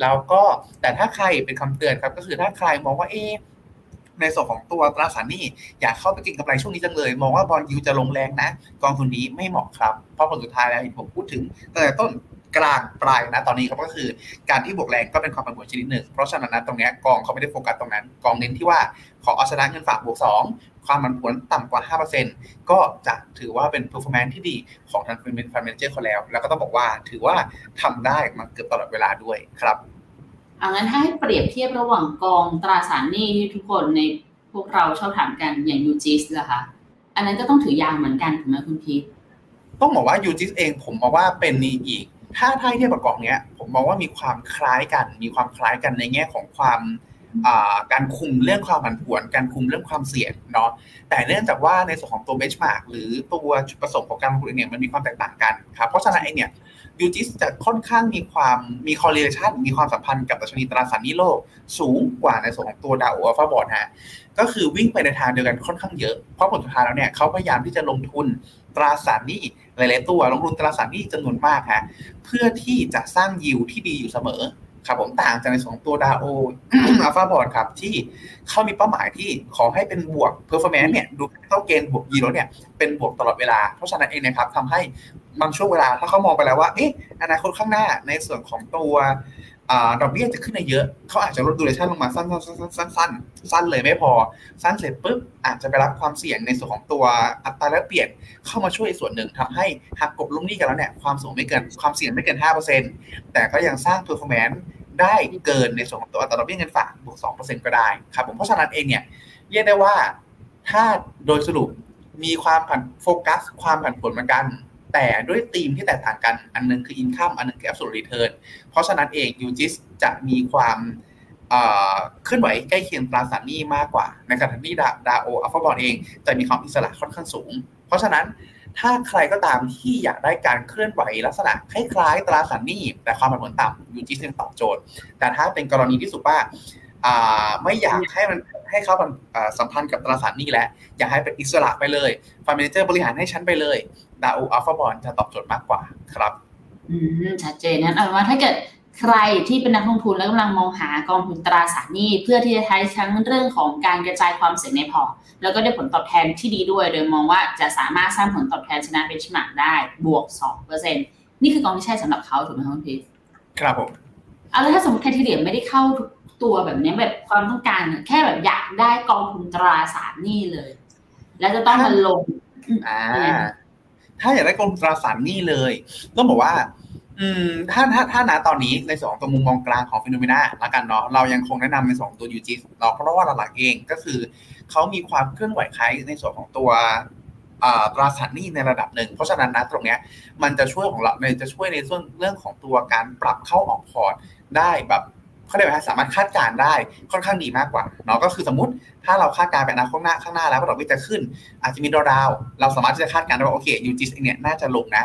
แล้วก็แต่ถ้าใครเป็นคำเตือนครับ ก็คือถ้าใครมองว่าเอ๊ในส่วนของตัวตราสารหนี้อยากเข้าไปเก็งกำไรช่วงนี้จังเลย มองว่าบอลยูจะลงแรงนะ กองทุนนี้ไม่เหมาะครับ เพราะผลสุดท้ายแล้วที่ผมพูดถึงตั้งแต่ต้นกลางปลายนะตอนนี้ครับก็คือการที่บวกแรงก็เป็นความผันผวนชนิดหนึ่งเพราะฉะนั้นนะตรงเนี้ยกองเขาไม่ได้โฟกัสตรงนั้น กองเน้นที่ว่าขอเอาชนะเงินฝากบวก 2 ความผันผวนต่ำกว่า 5%ก็จะถือว่าเป็น performance ที่ดีของทาง fund manager เขาแล้ว แล้วก็ต้องบอกว่าถือว่าทำได้มาเกือบตลอดเวลาด้วยครับเอางั้นถ้าให้เปรียบเทียบระหว่างกองตราสารหนี้ที่ทุกคนในพวกเราชอบถามกันอย่างยูจิสล่ะคะอันนั้นก็ต้องถือยาวเหมือนกันถูกไหมคุณพีทต้องบอกว่ายูจิสเองผมมองว่าเป็นอีก ถ้าถ้าเทียบกับกองเนี้ย ผมมองว่ามีความคล้ายกัน มีความคล้ายกันในแง่ของความอ่า การคุมเรื่องความผันผวน การคุมเรื่องความเสี่ยงเนาะแต่เนื่องจากว่าในส่วนของตัวเบชมาร์กหรือตัวจุดประสงค์ของการลงทุนเนี่ยมันมีความแตกต่างกันครับเพราะฉะนั้นไอเนี่ยยูจิสจะค่อนข้างมีความมี correlation มีความสัมพันธ์กับดัชนีตราสารนี้โลก สูงกว่าในส่วนของตัวดาวอัลฟาบอร์ดฮะก็คือวิ่งไปในทางเดียวกันค่อนข้างเยอะ เพราะผลสุดท้ายแล้วเนี่ยเขาพยายามที่จะลงทุนตราสารนี้หลาย ๆ ตัวลงทุนตราสารนี้จำนวนมากฮะเพื่อที่จะสร้างยิวที่ดีอยู่เสมอ ครับผมต่างจากในสองตัวดาโออัลฟาบอร์ดครับ ที่เขามีเป้าหมายที่ขอให้เป็นบวก performance เนี่ยดูเท่าเกณฑ์บวกยีโรเนี่ยเป็นบวกตลอดเวลา เพราะฉะนั้นเองนะครับทำให้บางช่วงเวลาถ้าเขามองไปแล้วว่าเอ๊ะอนาคตข้างหน้าในส่วนของตัว ดอกเบี้ยจะขึ้นในเยอะ เขาอาจจะลดดูเรชั่นลงมาสั้นๆสั้นๆสั้นๆสั้นเลยไม่พอ สั้นเสร็จปุ๊บอาจจะไปรับความเสี่ยงในส่วนของตัวอัตราแลกเปลี่ยนเข้ามาช่วยส่วนหนึ่งทำให้หักกบลงหนี้กันแล้วเนี่ยความสูงไม่เกินความเสี่ยงไม่เกิน 5%แต่ก็ยังสร้างเพอร์ฟอร์แมนซ์ได้เกินในส่วนของตัวอัตราดอกเบี้ยเงินฝากบวก 2%ก็ได้ครับผมเพราะฉะนั้นเองเนี่ยเรียกได้ว่าถ้าโดยสรุปมีความผันโฟกัส ความผันผวนเหมือนกัน แต่ด้วยธีมที่แตกต่างกันอันหนึงคือ income อันหนึงคือ absolute return เพราะฉะนั้นเองยูจิสจะมีความเคลื่อนไหวใกล้เคียงตราสารหนี้มากกว่า ในขณะที่ดาโออัลฟาบอลเองจะมีความอิสระค่อนข้างสูง เพราะฉะนั้นถ้าใครก็ตามที่อยากได้การเคลื่อนไหวลักษณะคล้ายๆตราสารหนี้ แต่ความผันผวนต่ำยูจิสยังตอบโจทย์ แต่ถ้าเป็นกรณีที่สุดว่าไม่อยากให้มันให้เขามันสัมพันธ์กับตราสารหนี้แล้วอยากให้เป็นอิสระไปเลยฟันเมนเจอร์บริหารให้ฉันไปเลย ดาโออัลฟาบอลจะตอบโจทย์มากกว่าครับ อืมชัดเจนนั้นเอาเป็นว่าถ้าเกิดใครที่เป็นนักลงทุนแล้วกำลังมองหากองทุนตราสารหนี้ เพื่อที่จะใช้ทั้งเรื่องของการกระจายความเสี่ยงในพอร์ตแล้วก็ได้ผลตอบแทนที่ดีด้วย โดยมองว่าจะสามารถสร้างผลตอบแทนชนะเบนช์มาร์กได้บวก 2%นี่คือกองที่ใช่สำหรับเขาถูกไหมครับคุณพีทครับผมเอาแล้วถ้าสมมติไทเทเนียมไม่ได้เข้าทุกตัวแบบนี้แบบความต้องการแค่แบบอยากได้กองทุนตราสารหนี้เลย แล้วจะต้องมาลงอ่า ถ้าอยากได้กองตราสารหนี้เลยต้องบอกว่า อืม ถ้าถ้าถ้าณตอนนี้ในสองตัวมุมมองกลางของฟิโนเมนาละกันเนาะเรายังคงแนะนำในสองตัวยูจิสเนาเพราะว่าหลักๆเองก็คือเขามีความเคลื่อนไหวคล้ายในส่วนของตัวตราสารหนี้ในระดับหนึ่ง เพราะฉะนั้นนะตรงเนี้ยมันจะช่วยของเราในจะช่วยในส่วนเรื่องของตัวการปรับเข้าออกพอร์ตได้แบบ เขาเรียกว่าสามารถคาดการได้ค่อนข้างดีมากกว่าเนาะก็คือสมมติถ้าเราคาดการไปอนาคตหน้าข้างหน้าแล้วว่าดอกเบี้ยจะขึ้น อาจจะมีดอดาวเราสามารถที่จะคาดการได้ว่าโอเคยูจิสเนี่ยน่าจะลงนะ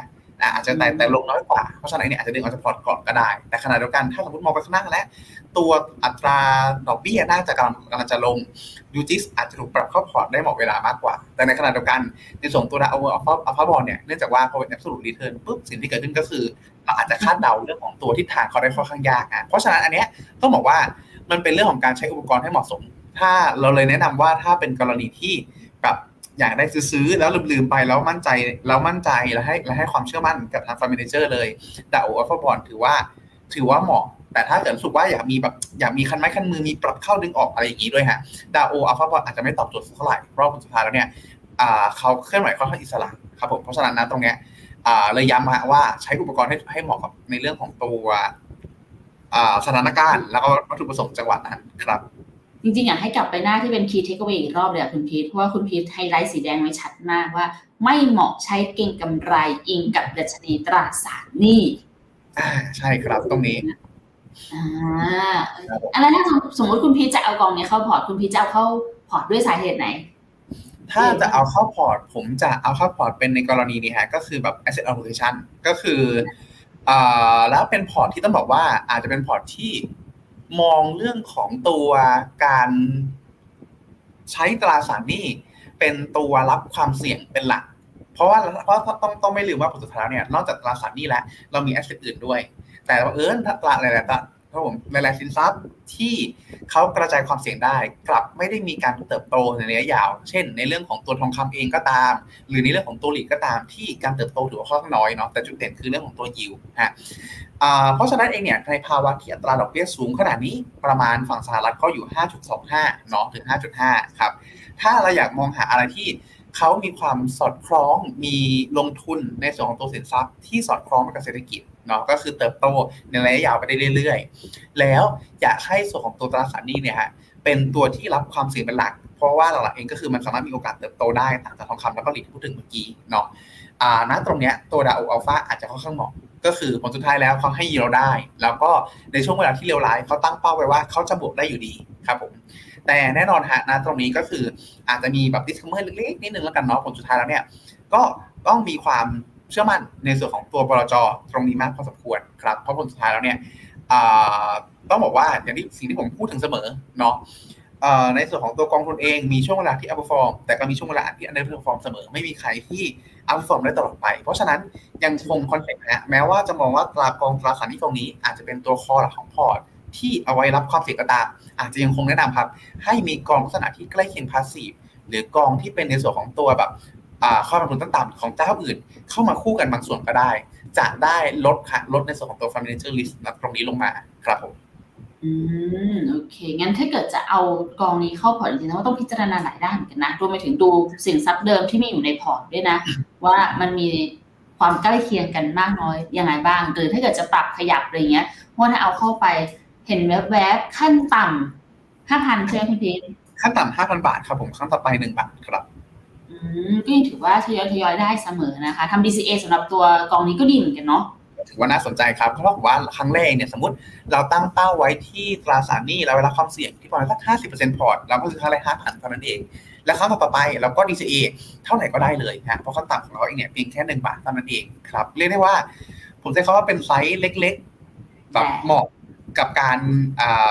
อาจจะแต่แต่ลงน้อยกว่า เพราะฉะนั้นเนี่ยอาจจะดึงออกจากพอร์ตก่อนก็ได้ แต่ขณะเดียวกันถ้าสมมติมองไปข้างหน้าแล้วตัวอัตราดอกเบี้ยน่าจะกำลังกำลังจะลงยูจิสอาจจะถูกปรับเข้าพอร์ตได้เหมาะเวลามากกว่า แต่ในขณะเดียวกันในส่วนตัวดาวเวอร์อัลฟาอัลฟาบอลเนี่ยเนื่องจากว่าพอเป็นแอบสูตรรีเทิร์นปุ๊บสิ่งที่เกิดขึ้นก็คือเราอาจจะคาดเดาเรื่องของตัวทิศทางเขาได้ค่อนข้างยากอะเพราะฉะนั้นอันเนี้ยต้องบอกว่ามันเป็นเรื่องของการใช้อุปกรณ์ให้เหมาะสม ถ้าเราเลยแนะนำว่าถ้าเป็นกรณีที่แบบ อยากได้ซื้อแล้วลืมๆไปแล้วมั่นใจแล้วมั่นใจแล้วให้แล้วให้ความเชื่อมั่นกับทางฟาร์มเนเจอร์เลยดาวอัลฟาบอลถือว่า ถือว่าเหมาะ แต่ถ้าเกิดรู้สึกว่าอยากมีแบบอยากมีคันไม้คันมือมีปรับเข้าดึงออกอะไรอย่างนี้ด้วยฮะดาวอัลฟาบอลอาจจะไม่ตอบโจทย์เท่าไหร่ราะผลสุดท้ายแล้วเนี่ยเขาเคลื่อนไหวค่อนข้างอิสระครับผมเพราะฉะนั้นนะตรงเนี้ยเลยย้ำว่าใช้อุปกรณ์ให้ให้เหมาะกับในเรื่องของตัวสถานการณ์แล้วก็วัตถุประสงค์จังหวะนั้นครับ จริงๆ อยากให้กลับไปหน้าที่เป็น key takeaway อีกรอบเลยอะคุณพีทเพราะว่าคุณพีทไฮไลท์สีแดงไว้ชัดมากว่า ไม่เหมาะใช้เก่งกำไรอิงกับดัชนีตราสารหนี้อ่าใช่ครับตรงนี้อ่าอันนั้นถ้าสมมติคุณพีทจะเอากองนี้เข้าพอร์ตคุณพีทจะเอาเข้าพอร์ตด้วยสาเหตุไหน ถ้าจะเอาเข้าพอร์ต ผมจะเอาเข้าพอร์ตเป็นในกรณีนี้ฮะก็คือแบบ asset allocation ก็คือแล้วเป็นพอร์ตที่ต้องบอกว่าอาจจะเป็นพอร์ตที่ มองเรื่องของตัวการใช้ตราสารหนี้เป็นตัวรับความเสี่ยงเป็นหลัก เพราะว่าเพราะต้องต้องไม่ลืมว่าผลสุดท้ายเนี่ยนอกจากตราสารหนี้แล้วเรามีแอสเซทอื่นด้วย แต่ว่าเออถ้าตราอะไรๆ ครับผมหลาย ๆ สินทรัพย์ที่เขากระจายความเสี่ยงได้ กลับไม่ได้มีการเติบโตในระยะยาว เช่น ในเรื่องของตัวทองคำเองก็ตาม หรือในเรื่องของตัวหลีกก็ตาม ที่การเติบโตถือว่าค่อนข้างน้อยเนาะแต่จุดเด่นคือเรื่องของตัวยิวฮะเพราะฉะนั้นเองเนี่ยในภาวะที่อัตราดอกเบี้ยสูงขนาดนี้ประมาณฝั่งสหรัฐก็อยู่ 5.25เนาะถึง 5.5 ครับ ถ้าเราอยากมองหาอะไรที่เขามีความสอดคล้องมีลงทุนในส่วนของตัวสินทรัพย์ที่สอดคล้องกับเศรษฐกิจ เนาะก็คือเติบโตในระยะยาวไปได้เรื่อยๆ แล้วอยากให้ส่วนของตัวตราสารหนี้เนี่ยฮะเป็นตัวที่รับความเสี่ยงเป็นหลัก เพราะว่าหลักๆเองก็คือมันสามารถมีโอกาสเติบโตได้ต่างจากทองคำแล้วก็หลีกที่พูดถึงเมื่อกี้เนาะอ่าณตรงเนี้ยตัวดาวอัลฟาอาจจะค่อนข้างเหมาะก็คือผลสุดท้ายแล้วเขาให้ยีเราได้ แล้วก็ในช่วงเวลาที่เลวร้ายเขาตั้งเป้าไว้ว่าเขาจะบวกได้อยู่ดีครับผมแต่แน่นอนฮะนะตรงนี้ก็คืออาจจะมีแบบดิสคัมเมอร์เล็กๆนิดนึงแล้วกันเนาะผลสุดท้ายแล้วเนี่ยก็ต้องมีความ เชื่อมั่นในส่วนของตัวบลจตรงนี้มากพอสมควรครับ เพราะผลสุดท้ายแล้วเนี่ยต้องบอกว่าอย่างที่สิ่งที่ผมพูดถึงเสมอเนาะในส่วนของตัวกองทุนเองมีช่วงเวลาที่อัพฟอร์มแต่ก็มีช่วงเวลาที่อันเดอร์ฟอร์มเสมอไม่มีใครที่อัพฟอร์มได้ตลอดไป เพราะฉะนั้นยังคงคอนเซ็ปต์นะแม้ว่าจะมองว่าตรากองตราสารนี้ตรงนี้ อาจจะเป็นตัวคอหลักของพอร์ตที่เอาไว้รับความเสี่ยงก็ตามอาจจะยังคงแนะนำครับ ให้มีกองลักษณะที่ใกล้เคียงพาสซีฟหรือกองที่เป็นในส่วนของตัวแบบ ข้อลงทุนต่ำของเจ้าอื่น เข้ามาคู่กันบางส่วนก็ได้ จะได้ลดค่ะลดในส่วนของตัว financial risk ตรงนี้ลงมาครับผมอืมโอเค งั้นถ้าเกิดจะเอากองนี้เข้าพอร์ตจริงๆนะว่าต้องพิจารณาหลายด้านเหมือนกันนะรวมไปถึงดูสินทรัพย์เดิมที่มีอยู่ในพอร์ตด้วยนะ ว่ามันมีความใกล้เคียงกันมากน้อยยังไงบ้างหรือถ้าเกิดจะปรับขยับอะไรเงี้ยเพราะถ้าเอาเข้าไปเห็นแวบๆขั้นต่ำห้าพันใช่ไหมคุณพีทขั้นต่ำห้าพันบาทครับครั้งต่อไปหนึ่งบาทครับ ก็ยังถือว่าทยอยทยอยได้เสมอนะคะทำ DCA สำหรับตัวกองนี้ก็ดีเหมือนกันเนาะถือว่าน่าสนใจครับเพราะว่าครั้งแรกเนี่ยสมมติเราตั้งเป้าไว้ที่ตราสารหนี้เราเวลาความเสี่ยงที่ประมาณสักห้าสิบเปอร์เซ็นต์พอร์ตเราก็ซื้อครั้งแรกห้าพันเท่านั้นเอง แล้วครั้งต่อไปเราก็ DCA เท่าไหร่ก็ได้เลยฮะเพราะขั้นต่ำของเราเองเนี่ยเพียงแค่หนึ่งบาทเท่านั้นเองครับเรียกได้ว่า ผมใช้คำว่าเป็นไซส์เล็กๆแบบเหมาะกับการ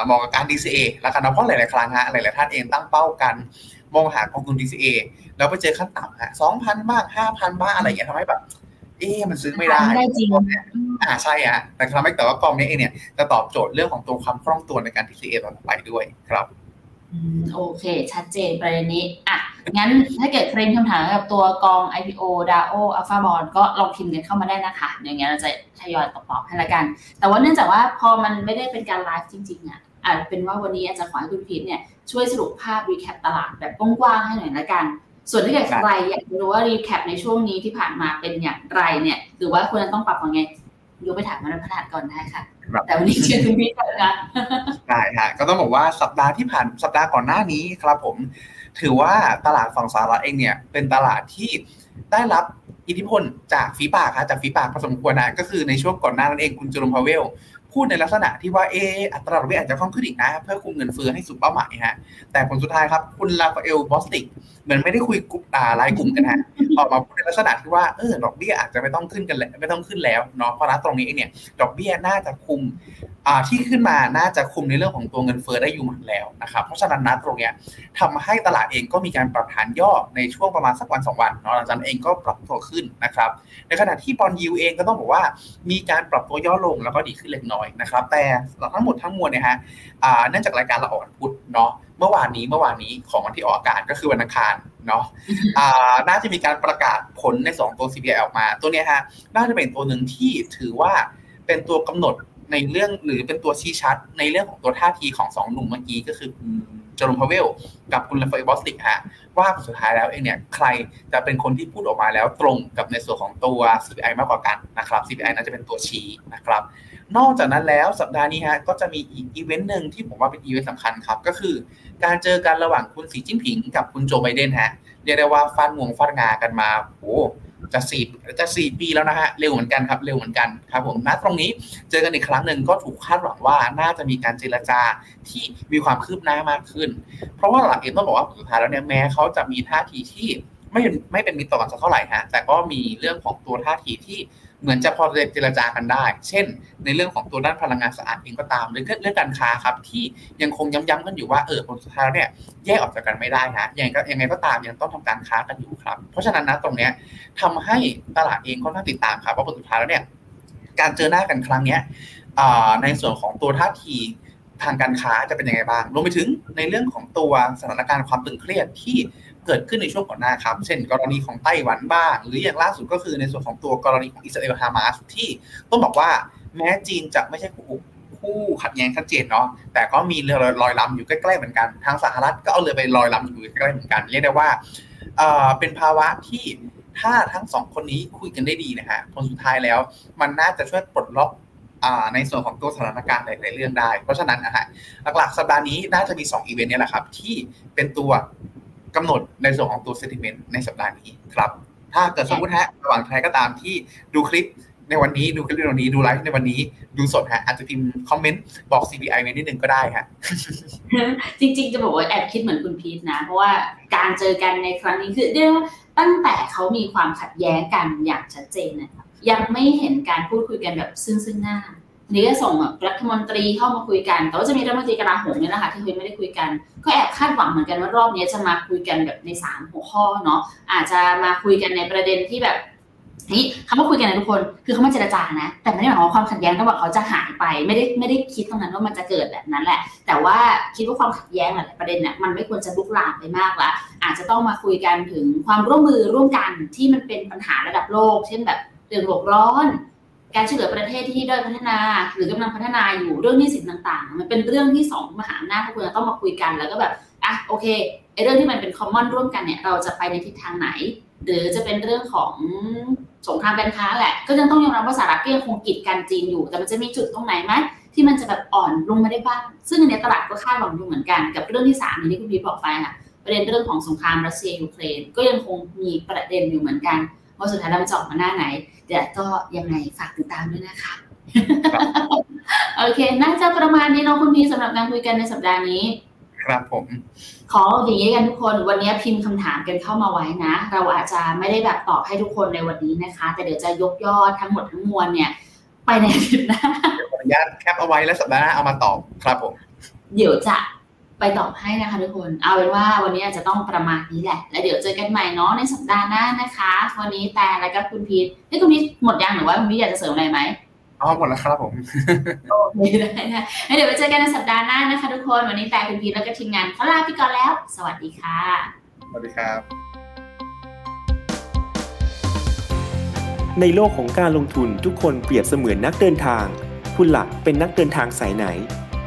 เหมาะกับการ DCA แล้วกันนะเพราะหลายๆครั้งฮะหลายๆท่านเองตั้งเป้ากัน มองหากองทุน DCA แล้วไปเจอขั้นต่ำฮะสองพันบ้างห้าพันบ้างอะไรอย่างเงี้ยทำให้แบบ เอ๊มันซื้อไม่ได้ไม่ได้จริงอ่าใช่ฮะแต่ทำให้แต่ว่ากองนี้เองเนี่ยจะตอบโจทย์เรื่องของตัวความคล่องตัวในการ DCA ต่อไปด้วยครับโอเค ชัดเจนประเด็นนี้อะงั้นถ้าเกิดใครมีคำถามกับตัวกอง IPO DAOL Alpha Bond ก็ลองพิมพ์กันเข้ามาได้นะคะอย่างเงี้ยเราจะทยอยตอบให้ละกัน แต่ว่าเนื่องจากว่าพอมันไม่ได้เป็นการไลฟ์จริงๆอะอาจเป็นว่าวันนี้อาจจะขอให้คุณพีทเนี่ย ช่วยสรุปภาพ recap ตลาดแบบกว้างๆให้หน่อยละกัน ส่วนถ้าเกิดใครอยากรู้ว่า recap ในช่วงนี้ที่ผ่านมาเป็นอย่างไรเนี่ย หรือว่าควรจะต้องปรับยังไงยกไปถามมาพนัดก่อนได้ค่ะ แต่วันนี้เชิญคุณพีทก่อนนะได้ฮะก็ต้องบอกว่าสัปดาห์ที่ผ่านสัปดาห์ก่อนหน้านี้ครับผม ถือว่าตลาดฝั่งสหรัฐเองเนี่ยเป็นตลาดที่ได้รับอิทธิพลจากฝีปากครับจากฝีปากผสมควรนะก็คือในช่วงก่อนหน้านั้นเองคุณจูรมพาเวล พูดในลักษณะที่ว่าเอออัตราดอกเบี้ยอาจจะค่งขึ้นอีกนะ เพื่อคุมเงินเฟ้อให้สุดเป้าหมายฮะแต่ผลสุดท้ายครับคุณลาฟาเอลบอสติกเหมือนไม่ได้คุยกลุ่มรายกลุ่มกันฮะออกมาพูดในลักษณะที่ว่าเออดอกเบี้ยอาจจะไม่ต้องขึ้นกันแล้วไม่ต้องขึ้นแล้วเนาะเพราะนั้นตรงนี้เนี่ย ดอกเบี้ยน่าจะคุม ที่ขึ้นมาน่าจะคุมในเรื่องของตัวเงินเฟ้อได้อยู่หมดแล้วนะครับเพราะฉะนั้นนะตรงเนี้ยทำให้ตลาดเองก็มีการปรับฐานย่อในช่วงประมาณสักวันสองวันเนาะหลังจากนั้นเองก็ปรับตัวขึ้นนะครับในขณะที่บอลยูเองก็ต้องบอกว่ามีการปรับตัวย่อลงแล้วก็ดีขึ้นเล็กน้อยนะครับแต่ทั้งหมดทั้งมวลเนี่ยฮะเนื่องจากรายการเราออกวันพุธเนาะเมื่อวานนี้เมื่อวานนี้ของวันที่ออกอากาศก็คือวันอังคารเนาะน่าจะมีการประกาศผลใน 2 ตัว CPI ออกมา ตัวนี้ฮะน่าจะเป็นตัวหนึ่งที่ถือว่าเป็นตัวกำหนด ในเรื่องหรือเป็นตัวชี้ชัด ในเรื่องของตัวท่าทีของสองหนุ่มเมื่อกี้ก็คือเจอโรมพาวเวลกับคุณราฟาเอลบอสติกฮะว่าสุดท้ายแล้วเองเนี่ยใครจะเป็นคนที่พูดออกมาแล้วตรงกับในส่วนของตัว CPI มากกว่ากันนะครับ CPI น่าจะเป็นตัวชี้นะครับ นอกจากนั้นแล้วสัปดาห์นี้ฮะก็จะมีอีกอีเวนต์หนึ่งที่ผมว่าเป็นอีเวนต์สำคัญครับ ก็คือการเจอกันระหว่างคุณสีจิ้นผิงกับคุณโจไบเดนฮะเรียกได้ว่าฟาดงวงฟาดงากันมาโอ้ จะสี่จะสี่ปีแล้วนะฮะเร็วเหมือนกันครับเร็วเหมือนกันครับผมณตรงนี้เจอกันอีกครั้งหนึ่งก็ถูกคาดหวังว่าน่าจะมีการเจรจาที่มีความคืบหน้ามากขึ้น เพราะว่าหลักเองต้องบอกว่าสุดท้ายแล้วเนี่ยแม้เขาจะมีท่าทีที่ไม่ไม่เป็นมิตรต่อกันสักเท่าไหร่ฮะแต่ก็มีเรื่องของตัวท่าทีที่ เหมือนจะพอเจรจากันได้ เช่น ในเรื่องของตัวด้านพลังงานสะอาดเองก็ตามหรือเรื่องการค้าครับที่ยังคงย้ำๆกันอยู่ว่าเออผลสุดท้ายเนี่ยแยกออกจากกันไม่ได้ฮะยังไงก็ยังไงก็ตามยังต้องทำการค้ากันอยู่ครับ เพราะฉะนั้นนะตรงเนี้ยทำให้ตลาดเองค่อนข้างติดตามครับว่าผลสุดท้ายแล้วเนี่ยการเจอหน้ากันครั้งเนี้ยในส่วนของตัวท่าทีทางการค้าจะเป็นยังไงบ้าง รวมไปถึงในเรื่องของตัวสถานการณ์ความตึงเครียดที่ เกิดขึ้นในช่วงก่อนหน้าครับ เช่น กรณีของไต้หวันบ้าง หรืออย่างล่าสุดก็คือในส่วนของตัวกรณีของอิสราเอลฮามาสที่ต้องบอกว่าแม้จีนจะไม่ใช่คู่คู่ขัดแย้งชัดเจนเนาะแต่ก็มีเรือลอยลำอยู่ใกล้ๆเหมือนกัน ทางสหรัฐก็เอาเรือไปลอยลำอยู่ใกล้ๆเหมือนกัน เรียกได้ว่าเป็นภาวะที่ถ้าทั้งสองคนนี้คุยกันได้ดีนะฮะผลสุดท้ายแล้ว มันน่าจะช่วยปลดล็อกในส่วนของตัวสถานการณ์หลายๆเรื่องได้ เพราะฉะนั้นนะฮะหลักๆสัปดาห์นี้น่าจะมี 2 อีเวนต์นี้แหละครับ ที่เป็นตัว กำหนดในส่วนของตัวเซติเมนต์ในสัปดาห์นี้ครับ ถ้าเกิดสมมติฮะระหว่างใครก็ตามที่ดูคลิปในวันนี้ดูคลิปในวันนี้ดูไลฟ์ในวันนี้ดูสดฮะอาจจะพิมพ์คอมเมนต์บอก CPI ไว้นิดนึงก็ได้ฮะจริงๆ จะบอกว่าแอบคิดเหมือนคุณพีทนะ เพราะว่าการเจอกันในครั้งนี้คือเรียกว่าตั้งแต่เขามีความขัดแย้งกันอย่างชัดเจนนะครับยังไม่เห็นการพูดคุยกันแบบซึ่งซึ่งหน้า นี่ก็ส่งแบบรัฐมนตรีเข้ามาคุยกัน แต่ว่าจะมีรัฐมนตรีกลาโหมเนี่ยแหละค่ะที่คุยไม่ได้คุยกัน ก็แอบคาดหวังเหมือนกันว่ารอบนี้จะมาคุยกันแบบในสามหัวข้อเนาะอาจจะมาคุยกันในประเด็นที่แบบนี่คำว่าคุยกันนะทุกคนคือเขาไมาเจรจานะ แต่ไม่ได้หมายความว่าความขัดแย้งระหว่างเขาจะหายไป ไม่ได้ไม่ได้คิดตรงนั้นว่ามันจะเกิดแบบนั้นแหละ แต่ว่าคิดว่าความขัดแย้งหลายประเด็นเนี่ยมันไม่ควรจะลุกลามไปมากละอาจจะต้องมาคุยกันถึงความร่วมมือร่วมกันที่มันเป็นปัญหาระดับโลก เช่นแบบเรื่องโลกร้อน การช่วยเหลือประเทศที่ด้อยพัฒนา หรือกำลังพัฒนาอยู่เรื่องนี้สินต่างๆ มันเป็นเรื่องที่สองมหาอำนาจทุกคนต้องมาคุยกันแล้วก็แบบอะโอเคไอเรื่องที่มันเป็นคอมมอนร่วมกันเนี่ยเราจะไปในทิศทางไหน หรือจะเป็นเรื่องของสงครามการค้าแหละ ก็ยังต้องยอมรับว่าสหรัฐก็ยังคงกีดกันจีนอยู่ แต่มันจะมีจุดตรงไหนไหมที่มันจะแบบอ่อนลงมาได้บ้าง ซึ่งอันนี้ตลาดก็คาดหวังอยู่เหมือนกันกับเรื่องที่สามที่คุณพีบอกไปค่ะประเด็นเรื่องของสงครามรัสเซียยูเครนก็ยังคงมีประเด็นอยู่เหมือนกัน ว่าสุดท้ายเราจะออกมาหน้าไหนเดี๋ยวก็ยังไงฝากติดตามด้วยนะคะโอเค น่าจะประมาณนี้เนาะคุณพีสำหรับการคุยกันในสัปดาห์นี้ ครับผม ขออย่างนี้กันทุกคน วันนี้พิมพ์คำถามกันเข้ามาไว้นะ เราอาจจะไม่ได้แบบตอบให้ทุกคนในวันนี้นะคะ แต่เดี๋ยวจะยกยอดทั้งหมดทั้งมวลเนี่ย ไปในอาทิตย์หน้าขออนุญาตแคปเอาไว้แล้วสัปดาห์หน้าเอามาตอบครับผม เดี๋ยวจะ ไปตอบให้นะคะทุกคน เอาเป็นว่าวันนี้อาจจะต้องประมาณนี้แหละ แล้วเดี๋ยวเจอกันใหม่เนาะในสัปดาห์หน้านะคะ วันนี้แต่แล้วก็คุณพีทนี่คุณพีทหมดยังหรือว่าคุณพีทอยากจะเสริมอะไรไหมอ๋อหมดแล้วครับผมโอเคได้นะงั้นเดี๋ยวไปเจอกันในสัปดาห์หน้านะคะ ทุกคนวันนี้แต่คุณพีทแล้วก็ทีมงานเขาลาไปก่อนแล้ว สวัสดีค่ะ สวัสดีครับ ในโลกของการลงทุนทุกคนเปรียบเสมือนนักเดินทาง คุณหลักเป็นนักเดินทางสายไหน